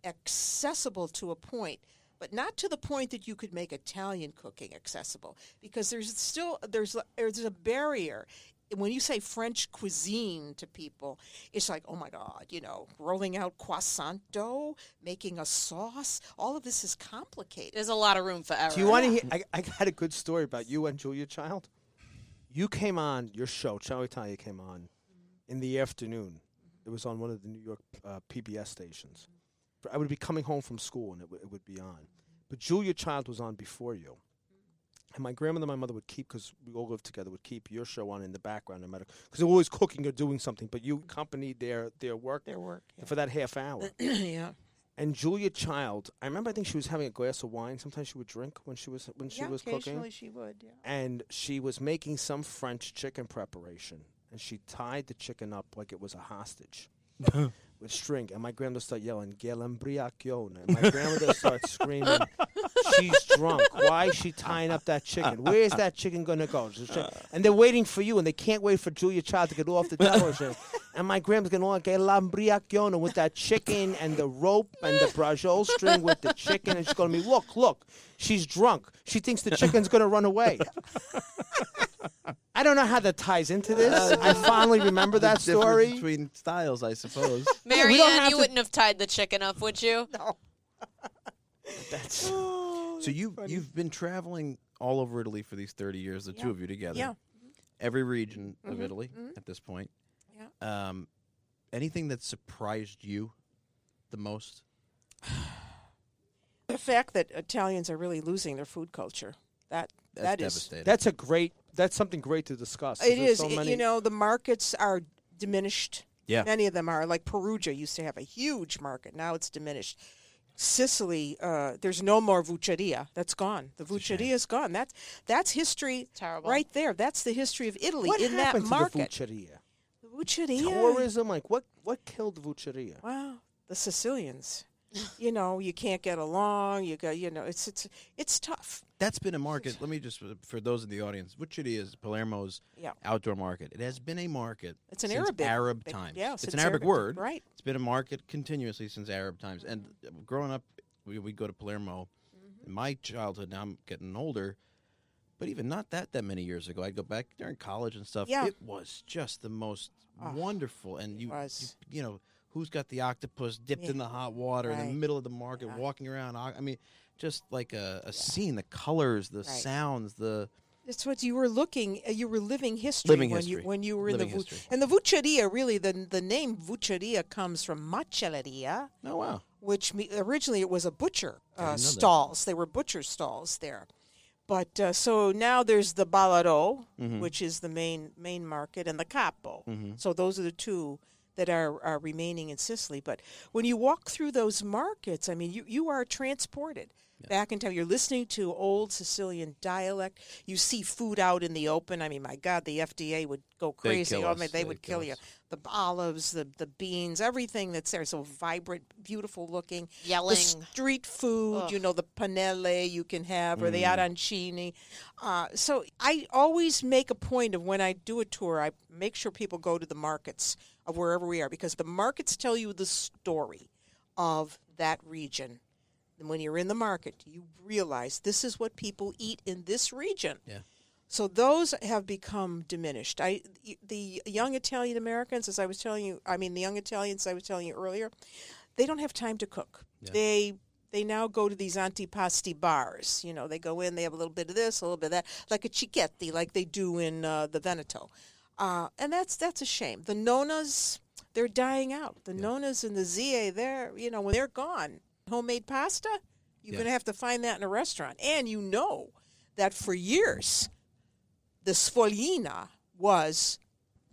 accessible to a point, but not to the point that you could make Italian cooking accessible. Because there's still there's there's a barrier. When you say French cuisine to people, it's like, oh my God, you know, rolling out croissant dough, making a sauce. All of this is complicated. There's a lot of room for error. Do you want to hear? I, I got a good story about you and Julia Child. You came on your show, Ciao Italia came on in the afternoon. It was on one of the New York uh, PBS stations. I would be coming home from school and it, w- it would be on. But Julia Child was on before you. And my grandmother and my mother would keep, because we all lived together, would keep your show on in the background, no matter, because they were always cooking or doing something, but you accompanied their, their work Their work. yeah. for that half hour. yeah. And Julia Child, I remember I think she was having a glass of wine. Sometimes she would drink when she was when she yeah, was cooking. occasionally she would. Yeah. And she was making some French chicken preparation, and she tied the chicken up like it was a hostage with string. And my grandmother started yelling "Galambriacione." And my grandmother started screaming, "She's drunk! Why is she tying up that chicken? Where is that chicken gonna go?" And they're waiting for you, and they can't wait for Julia Child to get off the television. and my grandma's going to "Oh, Galambriacione," with that chicken and the rope and the brajol string with the chicken, and she's going to be, "Look, look, she's drunk. She thinks the chicken's going to run away." I don't know how that ties into this. Uh, I fondly remember that The difference story. between styles, I suppose. Mary Ann, have you to- wouldn't have tied the chicken up, would you? No. That's so you you've been traveling all over Italy for these thirty years, the two of you together. Yeah. Every region of Mhm, Italy mhm. at this point. Yeah. Um, anything that surprised you the most? The fact that Italians are really losing their food culture. That That's that is devastating. that's a great. That's something great to discuss. It is. there's is. So It- you know, the markets are diminished. Yeah. Many of them are. Like Perugia used to have a huge market. Now it's diminished. Sicily, uh, there's no more Vucciria. That's gone. The Vucciria is gone. That's that's history Terrible. right there. That's the history of Italy what in that happened market. to the Vucciria? The Vucciria. Tourism, like what? What killed Vucciria? Well, the Sicilians. you know, you can't get along. You got, you know, it's it's it's tough. That's been a market. Let me just for those in the audience, which it is Palermo's Yeah. outdoor market. It has been a market. It's an since Arabic Arab times. yeah, it's an Arabic Arabic- word. right. It's been a market continuously since Arab times. And uh, growing up, we we go to Palermo. Mm-hmm. In my childhood, now I'm getting older, but even not that that many years ago, I'd go back during college and stuff. Yeah. It was just the most Oh, wonderful. And you, you, you know, who's got the octopus dipped in the hot water in the middle of the market, Yeah. walking around. I mean, just like a, a scene, the colors, the sounds, the that's what you were looking. Uh, you were living history Living when history. you when you were Living in the vu- history. and the Vucciria. Really, the the name Vucciria comes from macelleria, oh wow. which me, originally it was a butcher uh, know that. stalls. They were butcher stalls there. But uh, so now there's the Ballarò, Mhm. which is the main main market, and the Capo. Mhm. So those are the two that are, are remaining in Sicily. But when you walk through those markets, I mean, you, you are transported. Back in time. You're listening to old Sicilian dialect. You see food out in the open. I mean, my God, the FDA would go They'd crazy. kill Oh, us. man, they They'd would kill kill you. The olives, the the beans, everything that's there. So vibrant, beautiful looking. Yelling. The street food, you know, the panelle you can have, or the arancini. Uh, so I always make a point of when I do a tour, I make sure people go to the markets of wherever we are because the markets tell you the story of that region. And when you're in the market, you realize this is what people eat in this region. Yeah. So those have become diminished. I the young Italian Americans, as I was telling you, I mean the young Italians I was telling you earlier, they don't have time to cook. They they now go to these antipasti bars. You know, they go in, they have a little bit of this, a little bit of that, like a cicchetti, like they do in uh, the Veneto, uh, and that's that's a shame. The nonnas, they're dying out. The nonnas and the zie, they're you know when they're gone, homemade pasta, you're Yeah. going to have to find that in a restaurant, and you know that for years, the sfoglina was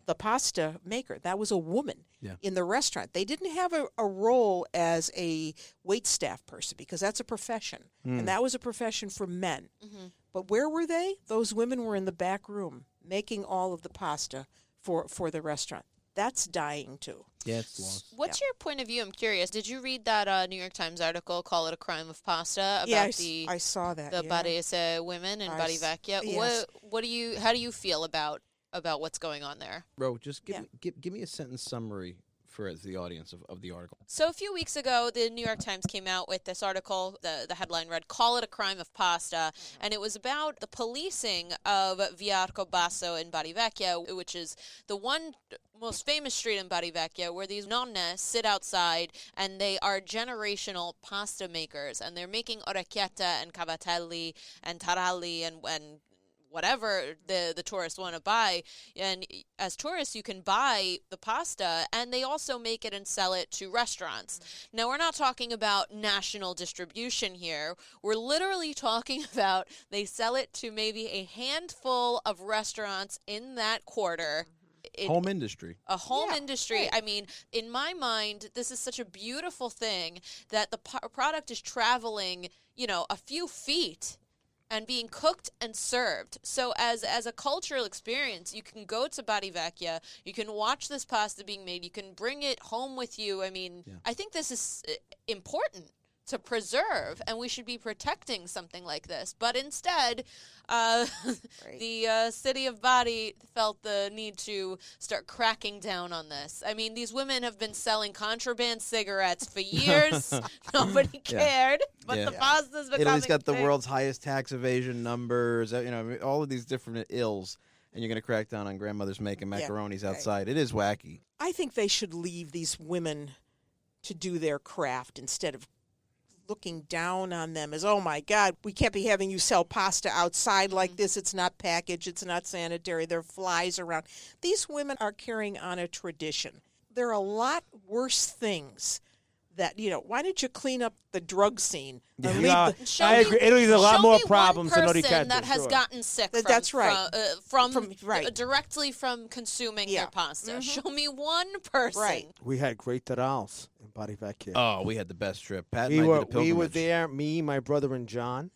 the pasta maker. That was a woman Yeah. in the restaurant. They didn't have a, a role as a wait staff person because that's a profession, and hmm. that was a profession for men. Mm-hmm. But where were they? Those women were in the back room making all of the pasta for for the restaurant. That's dying too. Yeah, it's lost. What's your point of view? I'm curious. Did you read that uh, New York Times article, "Call It a Crime of Pasta," about yeah, I, s- the I saw that. the yeah. Barese women in I Bari s- Vecchia? yes. What what do you how do you feel about about what's going on there? Bro, just give, Yeah. me, give give me a sentence summary for the audience of, of the article. So a few weeks ago, the New York Times came out with this article. The, the headline read, Call it a crime of pasta. Mm-hmm. And it was about the policing of Via Arcobasso in Bari Vecchia, which is the one most famous street in Bari Vecchia where these nonne sit outside and they are generational pasta makers. And they're making orecchietta and cavatelli and taralli and, and whatever the the tourists want to buy and as tourists you can buy the pasta and they also make it and sell it to restaurants now we're not talking about national distribution here we're literally talking about they sell it to maybe a handful of restaurants in that quarter mm-hmm. It- Home industry. a home Yeah, industry. right. I mean, in my mind, this is such a beautiful thing that the po- product is traveling, you know, a few feet and being cooked and served. So as as a cultural experience, you can go to Bari Vecchia, you can watch this pasta being made, you can bring it home with you. I mean, I think this is uh, important to preserve and we should be protecting something like this. But instead, uh, the uh, city of Bari felt the need to start cracking down on this. I mean, these women have been selling contraband cigarettes for years. Nobody cared, but Yeah. the pasta's becoming Italy's got the big. world's highest tax evasion numbers. You know, all of these different ills, and you're going to crack down on grandmothers making Yeah, macaronis right. outside. It is wacky. I think they should leave these women to do their craft instead of looking down on them as, oh my God, we can't be having you sell pasta outside like this. It's not packaged, it's not sanitary, there are flies around. These women are carrying on a tradition. There are a lot worse things that, you know, why don't you clean up the drug scene? and leave Yeah, the- Show I me- agree. Italy's a lot show more me one problems than person Noricata, that has sure. gotten sick. From, that's right. From, uh, from, From- right. uh, directly from consuming Yeah. their pasta. Mhm. Show me one person. Right. We had great tarals in Bari Vecchia. Oh, we had the best trip. Pat we and I were did a we were pilgrimage. there, me, my brother, and John,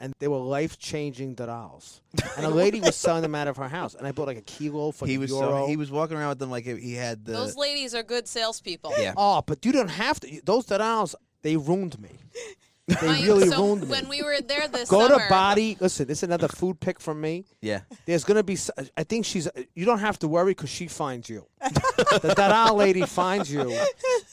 and they were life changing tarals. and a lady was selling them out of her house, and I bought like a kilo for He the was euro. so, he was walking around with them like he had the Those ladies are good salespeople. yeah. Oh, but you don't have to. Those tarals, they ruined me. They My- really so ruined me. when we were there this Go summer, to Body. Listen, this is another food pick from me. Yeah. There's gonna be. I think she's. You don't have to worry because she finds you. the Dada lady finds you.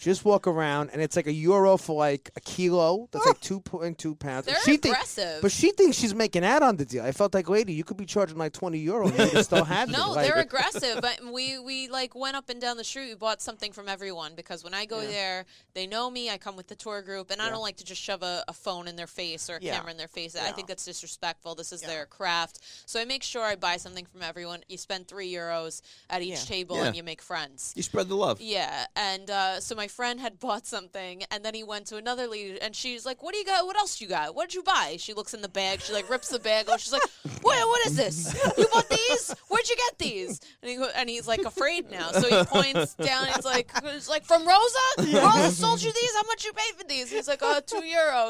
Just walk around, and it's like a euro for like a kilo. That's like two point two pounds. They're she think- aggressive. but she thinks she's making out on the deal. I felt like, lady, you could be charging like twenty euro. and you still have. No, Like, they're aggressive. But we we like went up and down the street. We bought something from everyone because when I go there, they know me. I come with the tour group, and I don't like to just shove a, a phone in their face or a Yeah. camera in their face. I think that's disrespectful. This is their craft, so I make sure I buy something from everyone. You spend three euros at each Yeah. table, Yeah. and you make friends. You spread the love. Yeah, and uh, so my friend had bought something, and then he went to another lady, and she's like, "What do you got? What else you got? What did you buy?" She looks in the bag. She like rips the bag off. She's like, "What? What is this? You bought these? Where'd you get these?" And he go, and he's like afraid now, so he points down. He's like, "It's like from Rosa. Rosa sold you these. How much you pay for these?" He's like, "Uh, two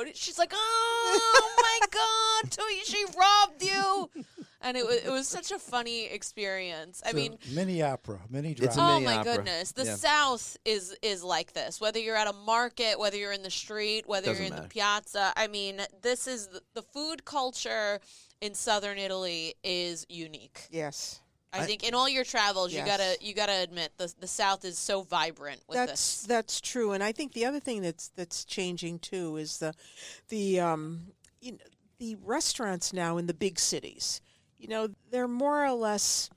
euro." She's like, "Oh my god, two, she robbed you." And it was it was such a funny experience. I It's mean, mini opera, mini It's a drama. oh mini my opera. goodness, the Yeah. South is is like this. Whether you're at a market, whether you're in the street, whether Doesn't you're in the piazza. I mean, this is the, the food culture in southern Italy is unique. Yes. I, I- think in all your travels, you gotta you gotta admit the the South is so vibrant with that's this. that's true, and I think the other thing that's that's changing too is the the um you know, the restaurants now in the big cities. You know, they're more or less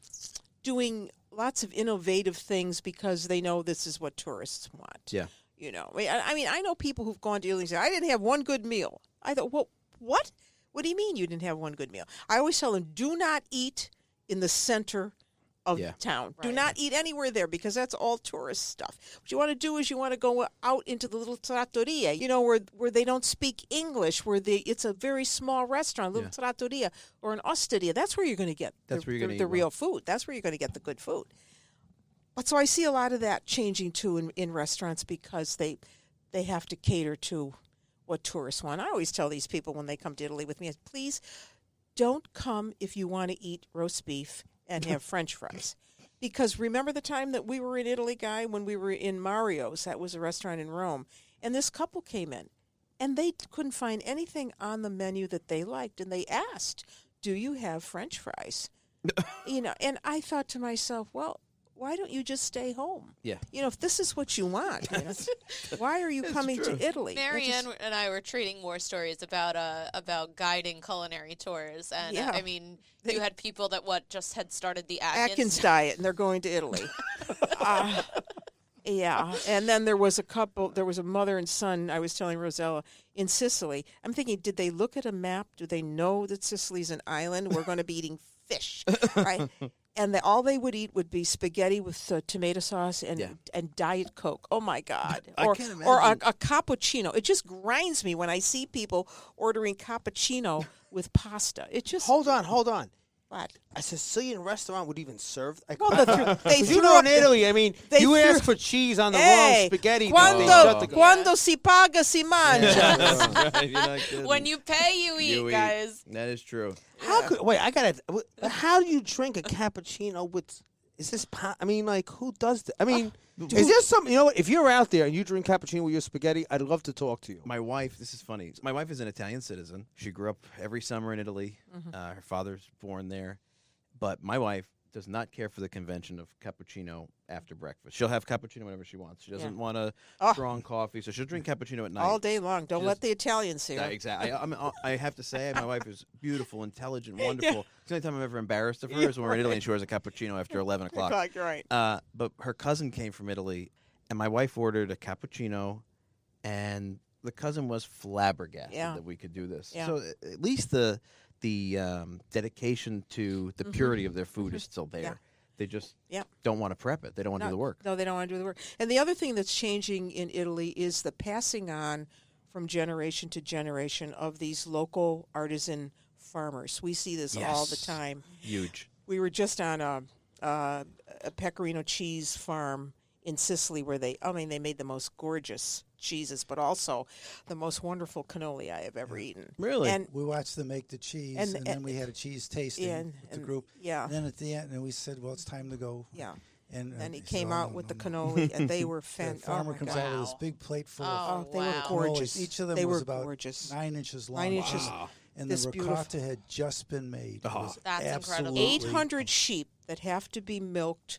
doing lots of innovative things because they know this is what tourists want. Yeah. You know, I mean, I I mean, I know people who've gone to Italy and say, "I didn't have one good meal." I thought, "Well, what? What do you mean you didn't have one good meal?" I always tell them, "Do not eat in the center of Yeah. town. Do not eat anywhere there because that's all tourist stuff. What you want to do is you want to go out into the little trattoria, you know, where where they don't speak English, where they it's a very small restaurant, little trattoria or an osteria. That's where you're going to get That's the, where you're the, gonna the eat well. real food. That's where you're going to get the good food. But so I see a lot of that changing too in, in restaurants because they they have to cater to what tourists want. I always tell these people when they come to Italy with me, please don't come if you want to eat roast beef and have French fries. Because remember the time that we were in Italy, Guy, when we were in Mario's, that was a restaurant in Rome, and this couple came in and they couldn't find anything on the menu that they liked, and they asked, Do you have French fries? you know, and I thought to myself, well, why don't you just stay home? Yeah. You know, if this is what you want, you know, why are you coming true. to Italy? That just- Mary Ann and I were trading more stories about uh about guiding culinary tours, and uh, I mean, They- you had people that what just had started the Atkins Atkins. diet, and they're going to Italy. uh, yeah, and then there was a couple. There was a mother and son. I was telling Rosella in Sicily. I'm thinking, did they look at a map? Do they know that Sicily's an island? We're going to be eating fish, right? And they, all they would eat would be spaghetti with uh, tomato sauce and Yeah. and diet coke. Oh my god! I or or a, a cappuccino. It just grinds me when I see people ordering cappuccino with pasta. It just Hold on, hold on. What? A Sicilian restaurant would even serve. Like, Well, the th- they you threw know, up in the- Italy, I mean, they you threw- ask for cheese on the Hey, wrong spaghetti. they quando, shut quando si paga si mangia. Right, you're not kidding. When you pay, you eat, You eat. guys. That is true. How could wait? I gotta. How do you drink a cappuccino with? Is this? Po- I mean, like, who does that? I mean, is there something? You know what? If you're out there and you drink cappuccino with your spaghetti, I'd love to talk to you. My wife, this is funny. My wife is an Italian citizen. She grew up every summer in Italy. Uh, her father's born there. But my wife does not care for the convention of cappuccino after breakfast. She'll have cappuccino whenever she wants. She doesn't want a Oh. strong coffee, so she'll drink cappuccino at night. All day long. Don't let just- the Italians hear. Yeah, it. exactly. I, I, mean, I have to say, my wife is beautiful, intelligent, wonderful. It's the only time I'm ever embarrassed of her is when we're in Italy and she orders a cappuccino after 11 o'clock. You're right. Uh, but her cousin came from Italy, and my wife ordered a cappuccino, and the cousin was flabbergasted Yeah. that we could do this. Yeah. So a- at least the the um, dedication to the purity of their food is still there. Mm-hmm. Yeah. They just Yep. don't want to prep it. They don't want to do the work. No, they don't want to do the work. And the other thing that's changing in Italy is the passing on from generation to generation of these local artisan farmers. We see this all the time. Huge. We were just on a, a, a pecorino cheese farm in Sicily where they, I mean, they made the most gorgeous cheeses, but also the most wonderful cannoli I have ever eaten. Really? And We watched them make the cheese, And- and, then and- we had a cheese tasting Yeah, and- with the group. yeah. And then at the end, and we said, "Well, it's time to go." yeah. And, uh, And he came "Oh, out with the no, no." cannoli, and they were The fan- oh farmer comes God. out with this big plate full Oh, of Oh, they wow. were gorgeous. Each of them they was were about gorgeous. nine inches long. Nine inches. And This the beautiful- ricotta had just been made. It Oh. was That's incredible. 800 sheep that have to be milked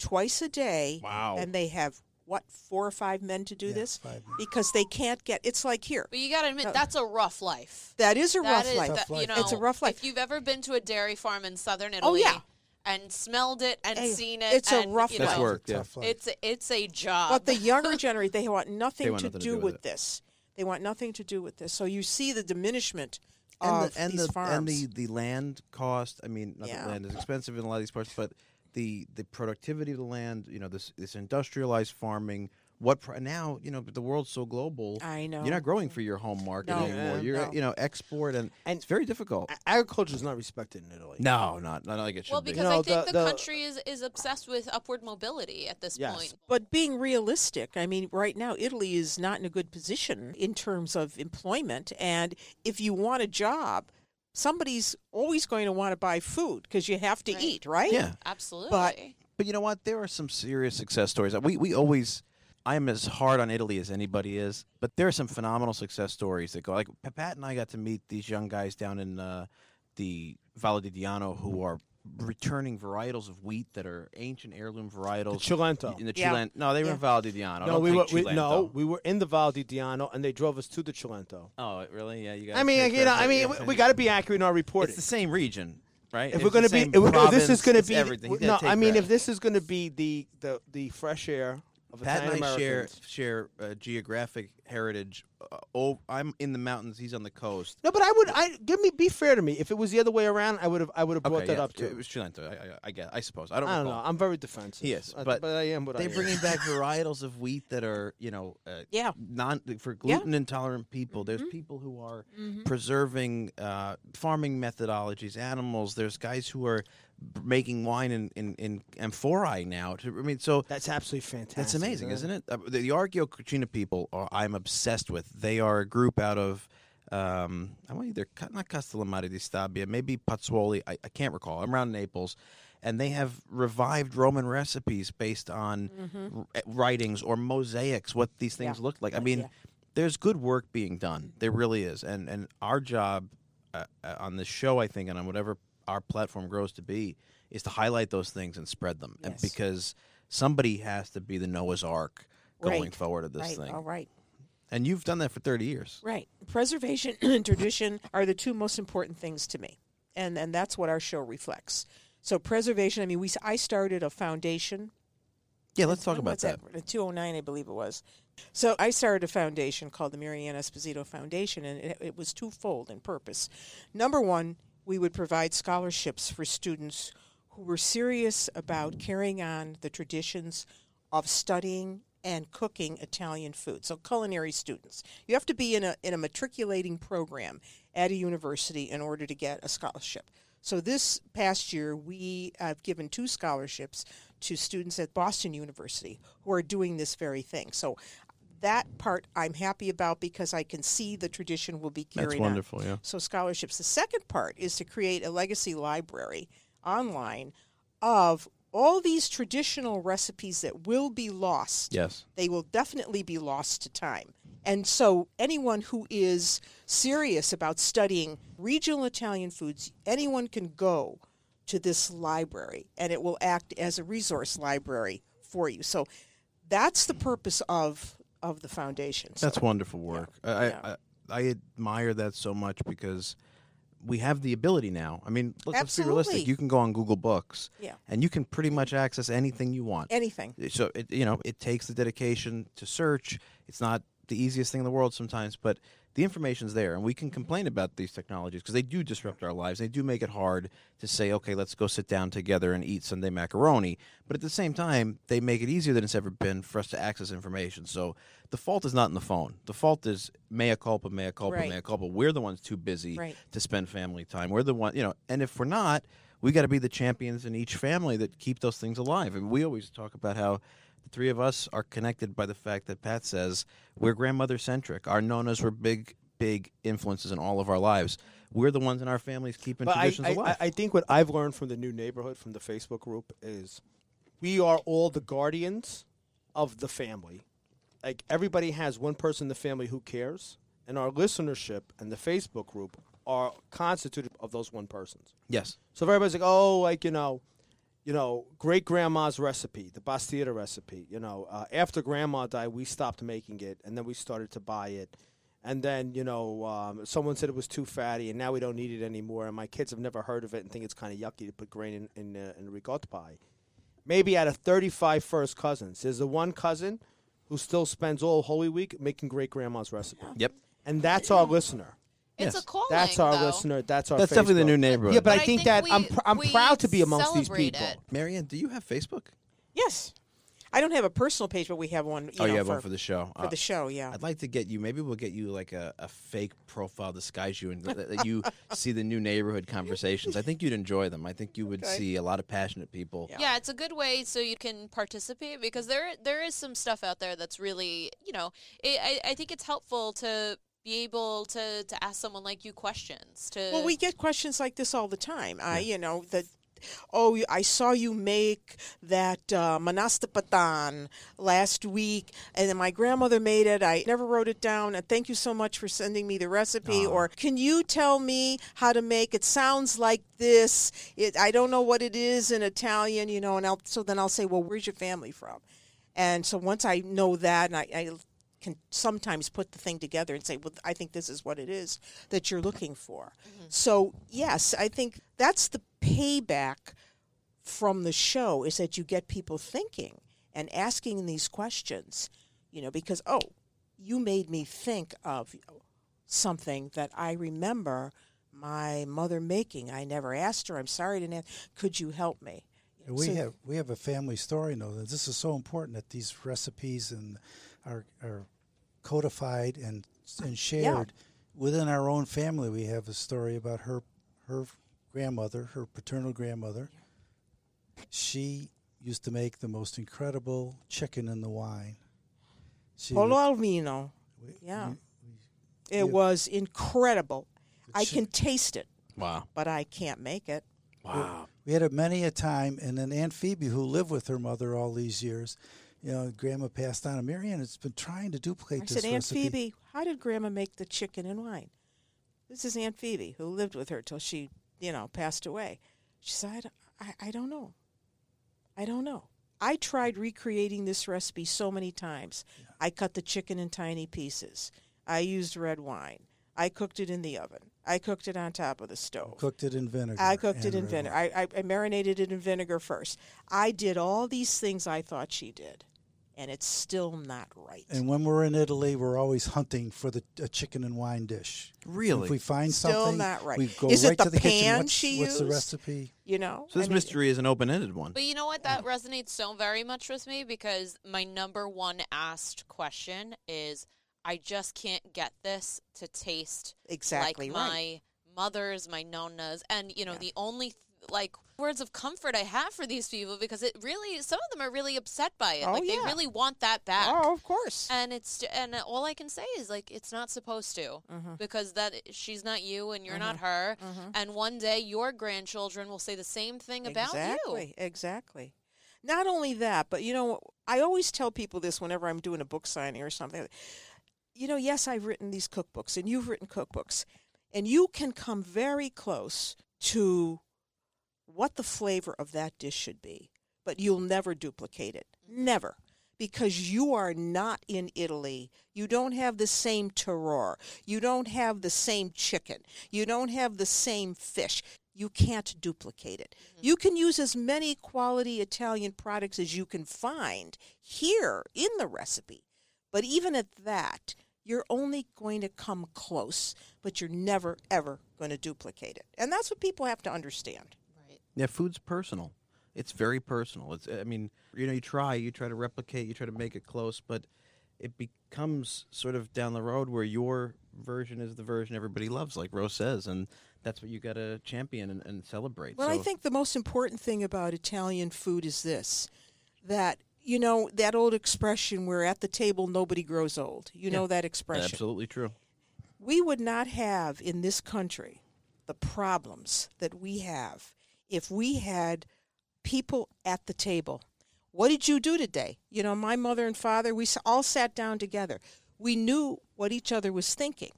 twice a day. Wow. And they have, what, four or five men to do Yeah, this? five. Because they can't get, it's like here. But you got to admit, No. that's a rough life. That is a That rough is- life. That- you know, It's a rough life. If you've ever been to a dairy farm in southern italy Oh, yeah. and smelled it and Hey, seen it, it's a rough you That's know, work. It's yeah. It's a, it's a job. But the younger generation, they want nothing, want to, nothing to do do with with it. this. They want nothing to do with this. So you see the diminishment and of the and these the farms. and the the land cost. I mean, not Yeah. that land is expensive in a lot of these parts, but the the productivity of the land. You know, this this industrialized farming what pr- now you know the world's so global. I know. You're not growing for your home market No. anymore. Yeah, You're no. you know export and, And- it's very difficult. Agriculture is not respected in Italy. No, not not like it should Well, be. because No, I think the- the, the- country is, is obsessed with upward mobility at this Yes. point. But being realistic, I mean, right now, Italy is not in a good position in terms of employment. And if you want a job, somebody's always going to want to buy food because you have to Right. eat, right? yeah, Absolutely. but but you know what? There are some serious success stories. We we always. I am as hard on Italy as anybody is, but there are some phenomenal success stories that go. Like Pat and I got to meet these young guys down in uh, the Valle di Diano who are returning varietals of wheat that are ancient heirloom The varietals. Cilento. in the Yeah. Chilen. No, they were Yeah. in Valle di Diano. No, we were we, no, we were in the Val di Diano, and they drove us to the Cilento. Oh, really? Yeah, you guys. I mean, you know, I mean, we, we got to be accurate in our reporting. It's the same region, right? if It's we're going to be, same if, if this is going to be, everything. No, I mean, credit. if this is going to be the, the the fresh air of Pat Italian and I share share uh, geographic heritage. Uh, oh, I'm in the mountains. He's on the coast. No, but I would, I give me, be fair to me. If it was the other way around, I would have, I would have brought okay, that yeah, up too. It was Cilento. I, I, I guess. I suppose. I don't. I don't recall. know. I'm very defensive. Yes, is, Uh, but I am what They're am. bringing back varietals of wheat that are, you know, uh, Yeah. non for Yeah. gluten intolerant people. There's people who are Mhm. preserving uh, farming methodologies, animals. There's guys who are b- making wine in in, in amphorae now. To, I mean, so That's absolutely fantastic. that's amazing, isn't it? Uh, the, the Argio Cucina people are, I'm obsessed with. They are a group out of um, I want either not Castellammare di Stabia, maybe Pozzuoli. I, I can't recall. I'm around Naples, and they have revived Roman recipes based on r- eh, writings or mosaics. What these things Yeah. looked like. I mean, yeah. there's good work being done. There really is, and and our job uh, uh, on this show, I think, and on whatever our platform grows to be, is to highlight those things and spread them. And because somebody has to be the Noah's Ark going Right. forward of this right. thing. All right. And you've done that for 30 years. Right. Preservation and tradition are the two most important things to me. And and that's what our show reflects. So preservation, I mean we I started a foundation. Yeah, let's talk about was that. 209 I believe it was. So I started a foundation called the Mary Ann Esposito Foundation and it, it was twofold in purpose. Number 1, we would provide scholarships for students who were serious about carrying on the traditions of studying and cooking Italian food. So culinary students. You have to be in a in a matriculating program at a university in order to get a scholarship. So this past year we have given two scholarships to students at Boston University who are doing this very thing. So that part I'm happy about because I can see the tradition will be carried That's on. wonderful, yeah. So scholarships. The second part is to create a legacy library online of all these traditional recipes that will be lost. Yes. They will definitely be lost to time. And so anyone who is serious about studying regional Italian foods, anyone can go to this library and it will act as a resource library for you. So that's the purpose of of the foundation. So- That's wonderful work. I, Yeah. I, I admire that so much because we have the ability now. I mean, look, let's be realistic. You can go on Google Books Yeah. and you can pretty much access anything you want. anything. Eh, so it, you know it takes the dedication to search it's not the easiest thing in the world sometimes but the information's there and we can complain about these technologies because they do disrupt our lives they do make it hard to say okay let's go sit down together and eat sunday macaroni but at the same time they make it easier than it's ever been for us to access information so the fault is not in the phone the fault is mea culpa mea culpa Right. mea culpa we're the ones too busy Right. to spend family time we're the one you know and if we're not we got to be the champions in each family that keep those things alive. And we always talk about how the three of us are connected by the fact that Pat says we're grandmother centric. Our nonnas were big, big influences in all of our lives. We're the ones in our families keeping But traditions I, alive. I, I think what I've learned from the new neighborhood, from the Facebook group, is we are all the guardians of the family. Like everybody has one person in the family who cares, and our listenership and the Facebook group are constituted of those one persons. yes. So if everybody's like, oh, like you know, you know, great grandma's recipe, the Pastiera recipe. You know, uh, after grandma died, we stopped making it, and then we started to buy it. And then you know, um, someone said it was too fatty, and now we don't need it anymore. And my kids have never heard of it and think it's kind of yucky to put grain in in, uh, in ricotta pie. Maybe out of 35 first cousins, there's the one cousin who still spends all Holy Week making great grandma's recipe, Yep. and that's our listener. It's Yes. a calling. That's our though. listener. That's our. That's definitely the new neighborhood. Yeah, but, But I I think, think that we- I'm pr- I'm proud to be amongst these people. it. Mary Ann, do you have Facebook? Yes. I don't have a personal page, but we have one. You oh, know, you have for, one for the show. for Uh, the show. Yeah. I'd like to get you. Maybe we'll get you like a, a fake profile, disguise you, and that that you see the new neighborhood conversations. I think you'd enjoy them. I think you would Okay. see a lot of passionate people. Yeah. Yeah, it's a good way so you can participate because there there is some stuff out there that's really you know it, I I think it's helpful to be able to to ask someone like you questions to Well, we get questions like this all the time. I, you know, that. Oh, I saw you make that uh, manastapatan last week, and then my grandmother made it. I never wrote it down, and thank you so much for sending me the recipe. Or can you tell me how to make it? Sounds like this. It, I don't know what it is in Italian, you know. And I'll, so then I'll say, well, where's your family from? And so once I know that, and I, I can sometimes put the thing together and say, well, I think this is what it is that you're looking for. Mm-hmm. So, yes, I think that's the payback from the show is that you get people thinking and asking these questions, you know, because, oh, you made me think of something that I remember my mother making. I never asked her. I'm sorry I didn't ask. Could you help me? And we So- have we have a family story though that this is so important that these recipes and are are codified and and shared within our own family. We have a story about her her grandmother, her paternal grandmother. She used to make the most incredible chicken in the wine. She Pollo would- al vino. we- Yeah. we- It Yeah. was incredible. I can taste it, Wow. but I can't make it. Wow. We had it many a time, and then Aunt Phoebe, who lived with her mother all these years, you know, Grandma passed on. And Mary Ann has been trying to duplicate I this said, Aunt. Phoebe, how did Grandma make the chicken and wine? This is Aunt Phoebe, who lived with her till she, you know, passed away. She said, I, I don't know. I don't know. I tried recreating this recipe so many times. I cut the chicken in tiny pieces. I used red wine. I cooked it in the oven. I cooked it on top of the stove. Cooked it in vinegar. I cooked it in vinegar. I, I, I marinated it in vinegar first. I did all these things I thought she did, and it's still not right. And when we're in Italy, we're always hunting for the a chicken and wine dish. Really? If we find Still something, not right. we go Is it right the to the kitchen. pan What's, she what's the recipe? you know, So this I mean, mystery is an open-ended one. But you know what? That resonates so very much with me because my number one asked question is I just can't get this to taste exactly like right. my mother's, my nonna's, and you know Yeah. the only th- like words of comfort I have for these people because it really some of them are really upset by it. Oh, like they really want that back. Oh, of course. And it's and all I can say is like it's not supposed to Mhm. because that she's not you and you're not Mhm. her. Mhm. And one day your grandchildren will say the same thing about you. exactly, you. Exactly. Not only that, but you know, I always tell people this whenever I'm doing a book signing or something. You know, yes, I've written these cookbooks, and you've written cookbooks, and you can come very close to what the flavor of that dish should be, but you'll never duplicate it. Mm-hmm. Never. Because you are not in Italy. You don't have the same terroir. You don't have the same chicken. You don't have the same fish. You can't duplicate it. Mm-hmm. You can use as many quality Italian products as you can find here in the recipe. But even at that, you're only going to come close, but you're never, ever going to duplicate it. And that's what people have to understand. Yeah, food's personal. It's very personal. It's I mean, you know, you try, you try to replicate, you try to make it close, but it becomes sort of down the road where your version is the version everybody loves, like Rose says, and that's what you got to champion and, and celebrate. Well, I think the most important thing about Italian food is this that, you know, that old expression where at the table nobody grows old. You know that expression. absolutely true. we would not have in this country the problems that we have if we had people at the table. What did you do today? You know, my mother and father, we all sat down together. We knew what each other was thinking,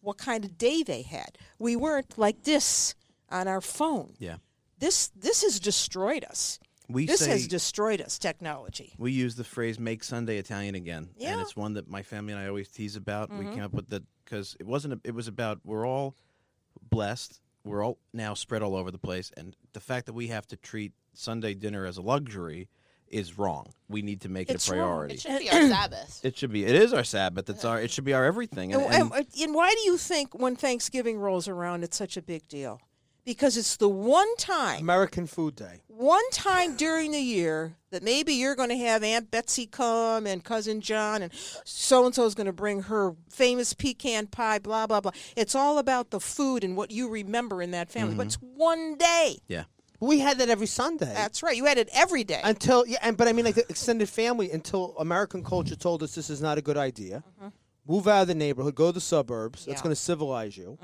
what kind of day they had. We weren't like this on our phone. Yeah. This this has destroyed us. We this say has destroyed us, technology. we use the phrase "make Sunday Italian again," and it's one that my family and I always tease about. We Mhm. came up with that because it wasn't. A, it was about we're all blessed. We're all now spread all over the place, and the fact that we have to treat Sunday dinner as a luxury is wrong. We need to make It's it a wrong. priority. It should be our Sabbath. It should be. It is our Sabbath. It's our. It should be our everything. And, And, and and- and why do you think when Thanksgiving rolls around, it's such a big deal? Because it's the one time American Food Day. one time during the year that maybe you're going to have Aunt Betsy come and cousin John and so and so is going to bring her famous pecan pie, blah blah blah. It's all about the food and what you remember in that family. But it's mm-hmm. one day. Yeah. We had that every Sunday. That's right. You had it every day. until yeah, and but I mean like the extended family until American culture told us this is not a good idea. Mm-hmm. Move out of the neighborhood, go to the suburbs. That's Yeah. going to civilize you.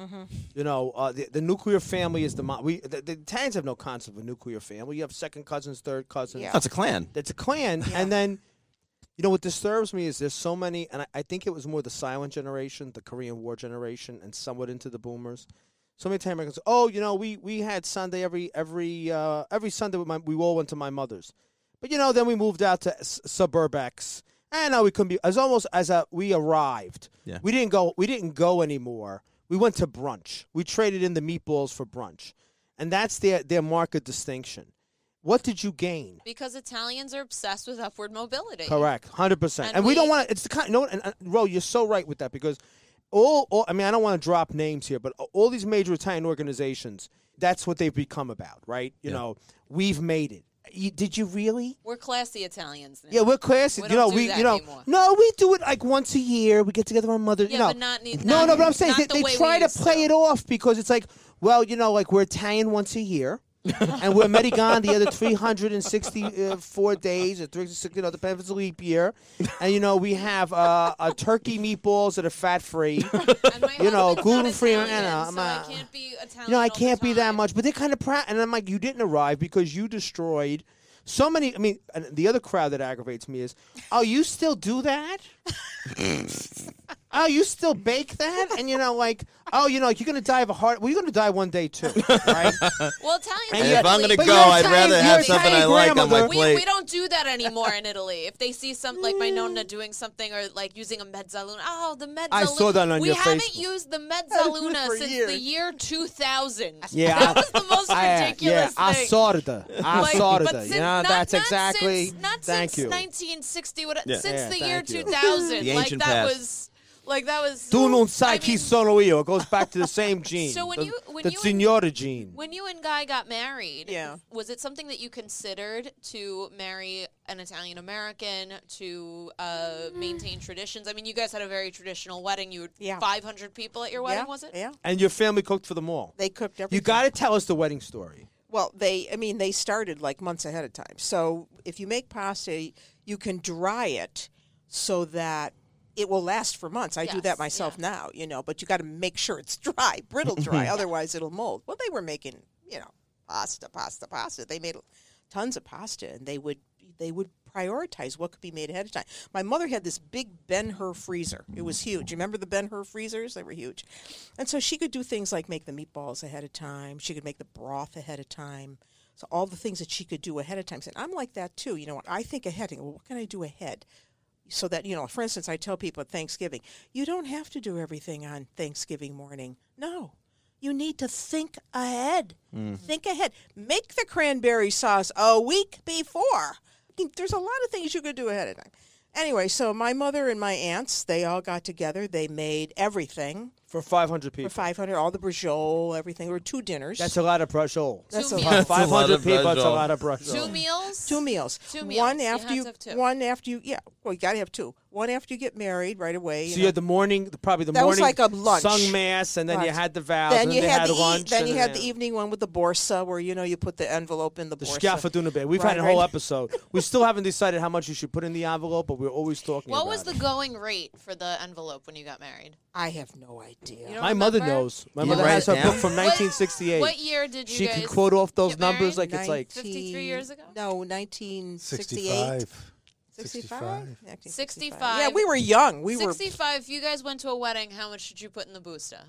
You know, uh, the, the nuclear family is the mo- we. The, the Italians have no concept of a nuclear family. You have second cousins, third cousins. Yeah. That's a clan. That's a clan, and then. You know what disturbs me is there's so many, and I, I think it was more the silent generation, the Korean War generation, and somewhat into the boomers. So many Italian Americans, oh, you know, we, we had Sunday every every uh, every Sunday. With my, we all went to my mother's, but you know, then we moved out to s- suburb X, and now we couldn't be as almost as a we arrived. Yeah. We didn't go. We didn't go anymore. We went to brunch. We traded in the meatballs for brunch, and that's their their market distinction. What did you gain? Because Italians are obsessed with upward mobility. Correct, hundred percent. And And we don't want to. It's the kind. No, and, and Ro, you're so right with that because all, all. I mean, I don't want to drop names here, but all these major Italian organizations, that's what they've become about, right? You Yeah. know, we've made it. You, did you really? We're classy Italians now. Yeah, we're classy. We you know, we, you know, anymore. no, we do it like once a year. We get together on Mother. Yeah, you know, but not ne- no, no. But I'm saying they, the they try to play to. it off because it's like, well, you know, like we're Italian once a year. And we're Medigan the other 364 days, or 360, you know, depends if it's a leap year. And, you know, we have uh, uh, turkey meatballs that are fat free. You know, gluten-free, Italian, you know, so I'm, I uh, can't be Italian. You know, I can't be that much. But they're kind of proud. And I'm like, you didn't arrive because you destroyed so many. I mean, and the other crowd that aggravates me is, oh, you still do that? oh, you still bake that? And, you know, like, oh, you know, like you're going to die of a heart. Well, you're going to die one day, too. Right? Well, Italians. And if I'm gonna But go, you're I'd Italian- rather you're have something I Italian like on my grandmother. we, plate. we don't do that anymore in Italy. If they see some like my nonna mm. doing something or like using a mezzaluna, oh the mezzaluna. I saw that on we your haven't Facebook. used the mezzaluna For since years. the year 2000. Yeah, that I- was the most I- ridiculous yeah, thing. I saw it. I Like, saw it. but You since- know, not- that's not exactly. Since, not thank since you. 1960. What, Yeah. Since Yeah, the year thank you. 2000. The like ancient that past. was. Like that was. Tu non I sai chi mean, sono io. It goes back to the same gene. So when the, you- when the you and- signora gene. When you and Guy got married, Yeah. was it something that you considered to marry an Italian American to uh, maintain traditions? I mean, you guys had a very traditional wedding. You had Yeah. 500 people at your wedding, yeah, was it? Yeah. And your family cooked for them all. They cooked everything. You got to tell us the wedding story. Well, they, I mean, they started like months ahead of time. So if you make pasta, you can dry it so that it will last for months. I do that myself yeah. now, you know, but you got to make sure it's dry, brittle dry, mm-hmm. otherwise it'll mold. Well, they were making, you know, pasta, pasta, pasta. They made tons of pasta, and they would they would prioritize what could be made ahead of time. My mother had this big Ben Hur freezer. It was huge. You remember the Ben Hur freezers? They were huge, and so she could do things like make the meatballs ahead of time. She could make the broth ahead of time. So all the things that she could do ahead of time. And I'm like that too. You know, I think ahead. I go, well, what can I do ahead? So that you know, for instance, I tell people at Thanksgiving, you don't have to do everything on Thanksgiving morning. No, you need to think ahead. Mm-hmm. Think ahead. Make the cranberry sauce a week before. There's a lot of things you could do ahead of time. Anyway, so my mother and my aunts, they all got together. They made everything For 500 people. for people. 500, all the brajol, everything. There were two dinners. That's a lot of brajol. That's Two a meals. lot. That's a lot 500 of people, that's a lot of brajol. Two meals? Two meals. Two meals. One after had you, have two. one after you, yeah. Well, you got to have two. One after you get married right away. So know. you had the morning, probably the That was morning like a lunch. sung mass, and then you had the vows, then and you had, had the e- lunch. then you and had the evening one with the borsa, where you know you put the envelope in the The borsa. scaffatunabed. We've Right, had a whole right. episode. We still haven't decided how much you should put in the envelope, but we're always talking What about was the going rate for the envelope when you got married? I have no idea. You don't My mother remember? knows. My You mother write has it her down? book from 1968. What year did you she guys can quote off those get numbers married? like it's like 53 years ago? No, 1968. 65. 65? 65. Yeah, we were young. We were 65. If you guys went to a wedding, how much did you put in the booster?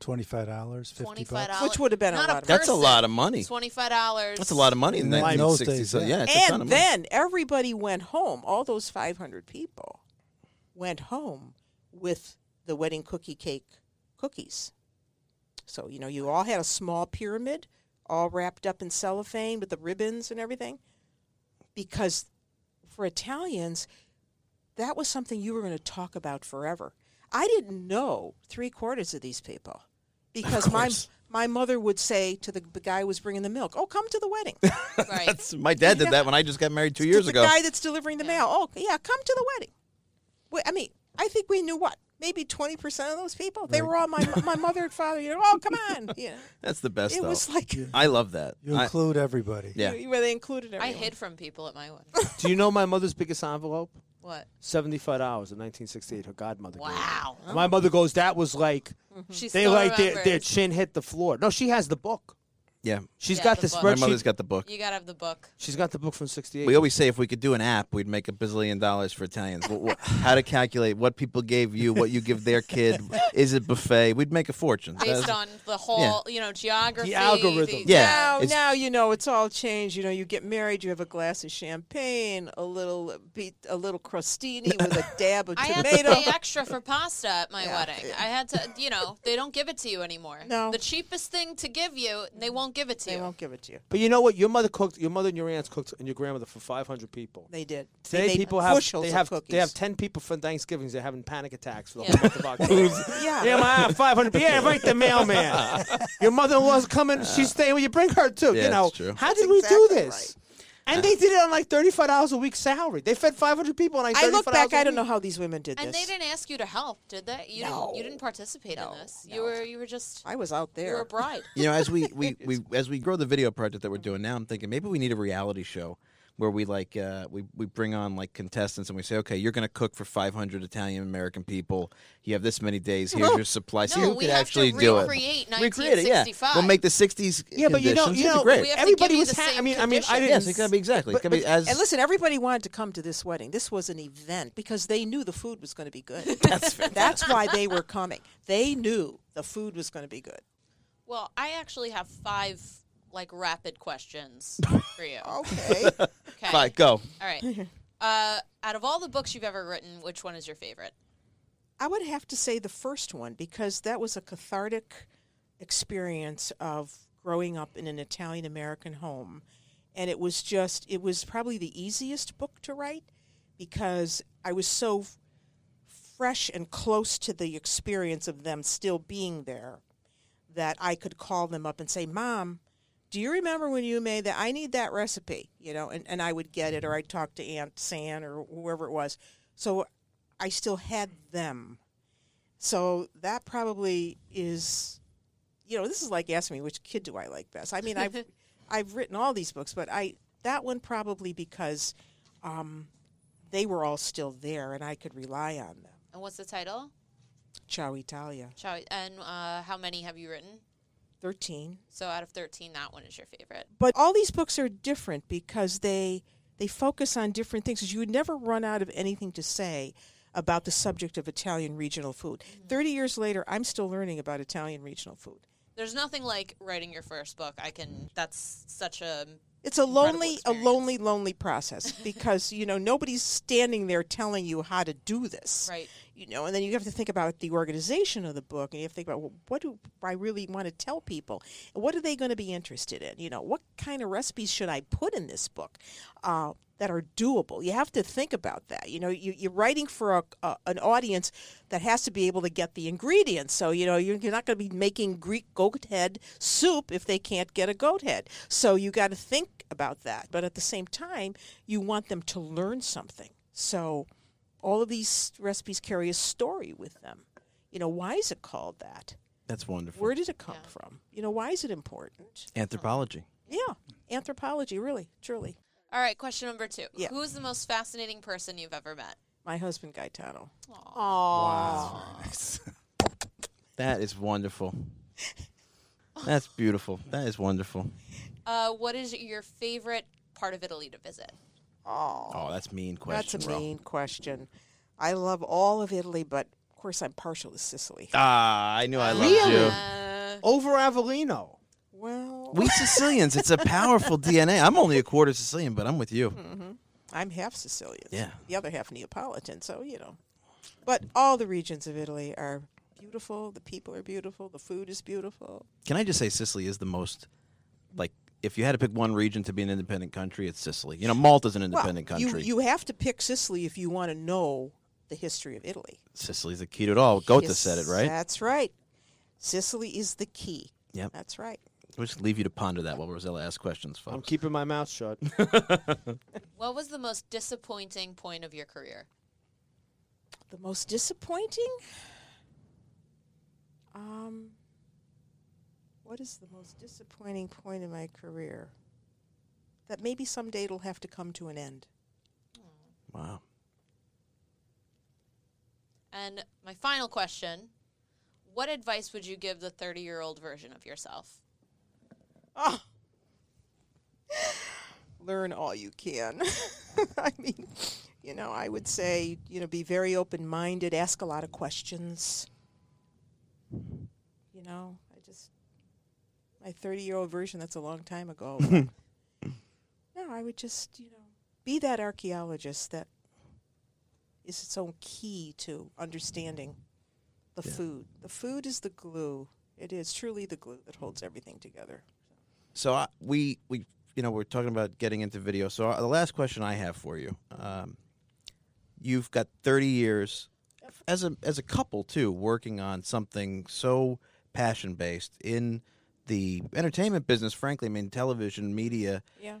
Twenty-five dollars, fifty Twenty-five bucks. dollars. Which would have been a Not lot of That's a person. lot of money. Twenty-five dollars. That's a lot of money in In those 1960. days, So yeah. yeah, it's a ton of and money. then everybody went home. All those 500 people went home with the wedding cookie cake cookies. So, you know, you all had a small pyramid, all wrapped up in cellophane with the ribbons and everything. Because for Italians, that was something you were going to talk about forever. I didn't know three quarters of these people because my my mother would say to the, the guy who was bringing the milk, "Oh, come to the wedding." Right. That's my dad did that when I just got married two years the ago. The guy that's delivering the mail. Oh, yeah, come to the wedding. Wait, I mean, I think we knew what maybe twenty percent of those people. They were all my my mother and father. You know, oh, come on. Yeah, That's the best. it though. was like I love that. You I- include everybody. yeah. where they included I hid from people at my wedding. Do you know my mother's biggest envelope? What? Seventy-five hours in 1968. Her godmother. Wow. And My mother goes, "That was like She they like their, their chin hit the floor." No, she has the book. Yeah. She's Yeah, got the the book. My spreadsheet. mother's got the book. You gotta have the book. She's got the book from '68. We always say if we could do an app, we'd make a bazillion dollars for Italians. What, what, how to calculate what people gave you, what you give their kid. Is it buffet? We'd make a fortune. Based That's- on the whole, you know, geography. The algorithm. the- Yeah. Now, it's- now you know it's all changed. You know, you get married, you have a glass of champagne, a little beat, a little crostini with a dab of I had tomato. to pay extra for pasta at my Yeah. wedding. I had to, you know, they don't give it to you anymore. No. The cheapest thing to give you, they won't give it to they you. won't give it to you. But you know what? Your mother cooked. Your mother and your aunts cooked, and your grandmother for 500 people. They did. They Today, made people have they have cookies. they have 10 people for Thanksgivings. They're having panic attacks for the Yeah. whole month of October. Yeah. Yeah, my 500. Yeah, invite the mailman. Your mother-in-law's coming. She's staying. Will you bring her too? Yeah, you know. it's true. How That's did we exactly do this? right. And they did it on like thirty-five dollars a week salary. They fed five hundred people on like I thirty-five look back. dollars a I don't know how these women did this. And this. they didn't ask you to help, did they? You No. didn't. You didn't participate No, in this. no. You were. You were just. I was out there. You were there. a bride. you know, as we, we, we as we grow the video project that we're doing now, I'm thinking maybe we need a reality show where we like uh, we we bring on like contestants and we say, okay, you're going to cook for 500 Italian American people. You have this many days. Here's your supply. See No, who we could have actually to do it. Recreate it, yeah. 1965. We'll make the 60s. Yeah, but you know, conditions. you It'd be know, great. We have to everybody you was. the Ha- I same mean, I mean, I didn't. Yes, it got to be exactly. But- It could be but- as And listen, everybody wanted to come to this wedding. This was an event because they knew the food was going to be good. That's That's why they were coming. They knew the food was going to be good. Well, I actually have five like rapid questions for you. Okay. Okay. Fine, go. All right. Uh, out of all the books you've ever written, which one is your favorite? I would have to say the first one because that was a cathartic experience of growing up in an Italian American home. And it was just, it was probably the easiest book to write because I was so f- fresh and close to the experience of them still being there that I could call them up and say, Mom, do you remember when you made that? I need that recipe, you know, and, and I would get it or I'd talk to Aunt San or whoever it was. So I still had them. So that probably is, you know, this is like asking me which kid do I like best. I mean, I've I've written all these books, but I that one probably because um, they were all still there and I could rely on them. And what's the title? Ciao Italia, we, and uh, how many have you written? Thirteen. So out of thirteen, that one is your favorite. But all these books are different because they they focus on different things. You would never run out of anything to say about the subject of Italian regional food. Mm-hmm. Thirty years later, I'm still learning about Italian regional food. There's nothing like writing your first book. I can. That's such a. It's a lonely, a lonely, lonely process because you know nobody's standing there telling you how to do this. Right. You know, and then you have to think about the organization of the book, and you have to think about well, what do I really want to tell people? What are they going to be interested in? You know, what kind of recipes should I put in this book uh, that are doable? You have to think about that. You know, you, you're writing for a, a, an audience that has to be able to get the ingredients. So you know, you're, you're not going to be making Greek goat head soup if they can't get a goat head. So you got to think about that. But at the same time, you want them to learn something. So all of these recipes carry a story with them. You know, why is it called that? That's wonderful. Where did it come Yeah. from? You know, why is it important? Anthropology. Yeah, anthropology, really, truly. All right. Question number two. Yeah. Who is the most fascinating person you've ever met? My husband Gaetano. Aw. That is wonderful. That's beautiful. That is wonderful. Uh, what is your favorite part of Italy to visit? Oh, Oh, that's mean question. that's a bro. mean question. I love all of Italy, but of course I'm partial to Sicily. Ah, I knew I loved Really? you. Uh, Over Avellino. Well, We Sicilians, it's a powerful DNA. I'm only a quarter Sicilian, but I'm with you. hmm I'm half Sicilian. Yeah. The other half Neapolitan, so you know. But all the regions of Italy are beautiful. The people are beautiful. The food is beautiful. Can I just say Sicily is the most like if you had to pick one region to be an independent country, it's Sicily. You know, Malta's an independent well, country. You, you have to pick Sicily if you want to know the history of Italy. Sicily's the key to it all. Goethe Yes, said it, right? That's right. Sicily is the key. Yep. That's right. We'll just leave you to ponder that while Rosella asks questions, folks. I'm keeping my mouth shut. What was the most disappointing point of your career? The most disappointing? Um, what is the most disappointing point in my career? That maybe someday it'll have to come to an end. Hmm. wow. And my final question What advice would you give the 30 year old version of yourself? Oh. Learn all you can. I mean, you know, I would say, you know, be very open minded, ask a lot of questions. You know, I just, my 30 year old version, that's a long time ago. no, I would just, you know, be that archaeologist that is its own key to understanding the Yeah. food. The food is the glue. It is truly the glue that holds everything together. So I, we we you know we're talking about getting into video. So uh, the last question I have for you, um, you've got 30 years as a as a couple too, working on something so passion based in the entertainment business. Frankly, I mean television media. Yeah.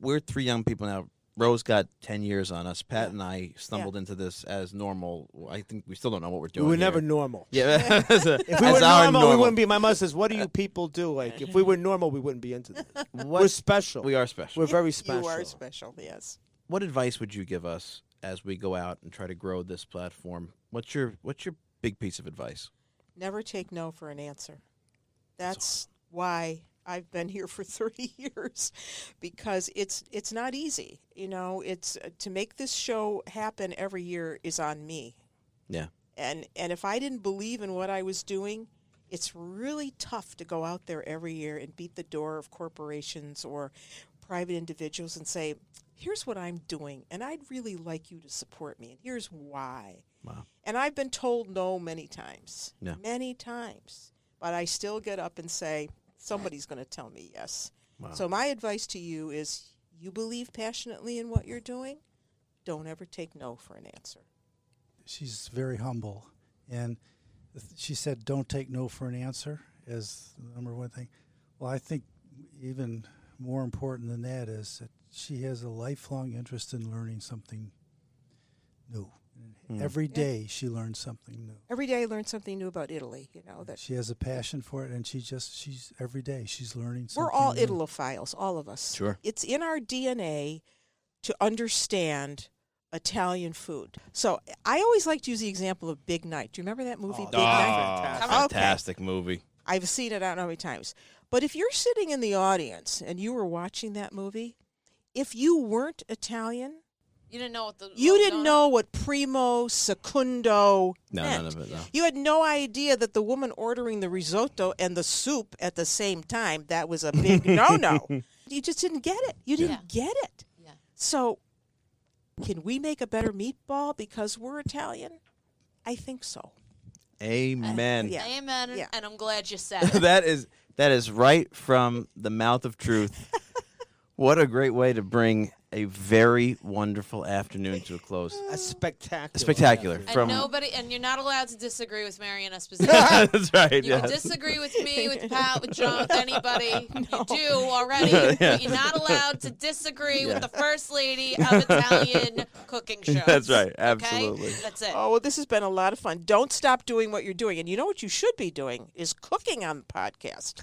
We're three young people now. Rose got 10 years on us. Pat Yeah. and I stumbled into this as normal. I think we still don't know what we're doing. we were here. never normal. Yeah, as, a, If we as were our normal, we wouldn't be. My mother says, "What do you people do?" Like, if we were normal, we wouldn't be into this. What- We're special. we are special. We're very special. You are special, yes. what advice would you give us as we go out and try to grow this platform? What's your what's your big piece of advice? Never take no for an answer. That's why I've been here for 30 years because it's it's not easy. You know, it's uh, to make this show happen every year is on me. Yeah. And and if I didn't believe in what I was doing, it's really tough to go out there every year and beat the door of corporations or private individuals and say, "Here's what I'm doing, and I'd really like you to support me, and here's why." Wow. And I've been told no many times. Yeah. Many times. But I still get up and say, somebody's going to tell me yes. Wow. So my advice to you is you believe passionately in what you're doing, don't ever take no for an answer. She's very humble, and she said, "Don't take no for an answer." As the number one thing. Well, I think even more important than that is that she has a lifelong interest in learning something new. Hmm. Every day she learns something new. Every day I learn something new about Italy, you know, that She has a passion for it, and she just she's every day she's learning. Something we're all new. Italophiles, all of us. Sure. It's in our DNA to understand Italian food. So I always like to use the example of Big Night. Do you remember that movie, Oh, Big Ah, Night? fantastic. Okay. fantastic movie. I've seen it I don't know how many times. But if you're sitting in the audience and you were watching that movie, if you weren't Italian, You didn't know what the you what was didn't going know what primo secundo No, meant. none of it. No. You had no idea that the woman ordering the risotto and the soup at the same time, that was a big no-no. You just didn't get it. You didn't get it. Yeah. So, can we make a better meatball because we're Italian? I think so. Amen. yeah. Amen. Yeah. And I'm glad you said it. that is that is right from the mouth of truth. what a great way to bring a very wonderful afternoon to a close. A spectacular. Spectacular. afternoon. and from- nobody, and you're not allowed to disagree with Mary Ann Esposito. That's right. You yes. can disagree with me, with Pat, with John, with anybody. You do already. Yeah. But you're not allowed to disagree Yeah. with the first lady of Italian cooking shows. That's right. okay? Absolutely. That's it. Oh, well, this has been a lot of fun. Don't stop doing what you're doing. And you know what you should be doing is cooking on the podcast.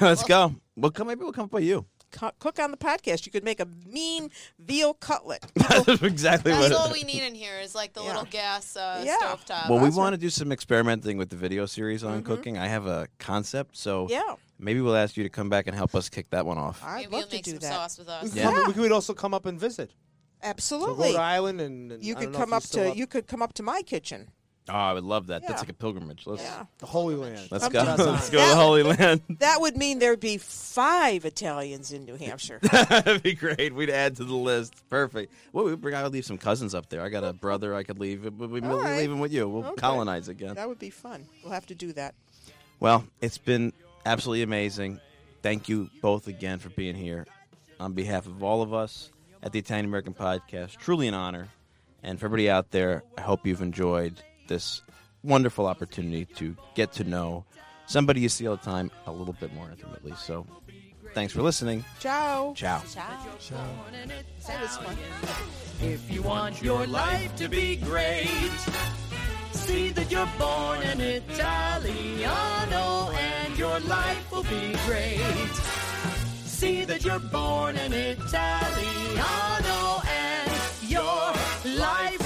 Let's go. Well, come. Maybe we'll come up with you. Co- cook on the podcast. You could make a mean veal cutlet. That's exactly That's what. all we need in here is like the Yeah. little gas uh, Yeah. stovetop. well, we That's want to do some experimenting with the video series on cooking. I have a concept, so Yeah, maybe we'll ask you to come back and help us kick that one off. I'd Maybe love you'll to make do some that. sauce with We us. could, Yeah. we could also come up and visit. to Absolutely. Rhode Island, and, and You I could don't know come if up still to you could come up to my kitchen. Oh, I would love that. That's like a pilgrimage. Let's Yeah. the Holy Land. let's Come go. to- Let's go to the Holy Land. That would mean there'd be five Italians in New Hampshire. That'd be great. We'd add to the list. Perfect. Well, we bring. I would leave some cousins up there. I got a brother. I could leave. We we All right. leave him with you. We'll Okay. colonize again. that would be fun. We'll have to do that. Well, it's been absolutely amazing. Thank you both again for being here. On behalf of all of us at the Italian American Podcast, truly an honor. And for everybody out there, I hope you've enjoyed this wonderful opportunity to get to know somebody you see all the time a little bit more intimately. So, thanks for listening. Ciao. Ciao. Ciao. That was fun. If you want your life to be great, see that you're born an Italiano and your life will be great. See that you're born an Italiano and your life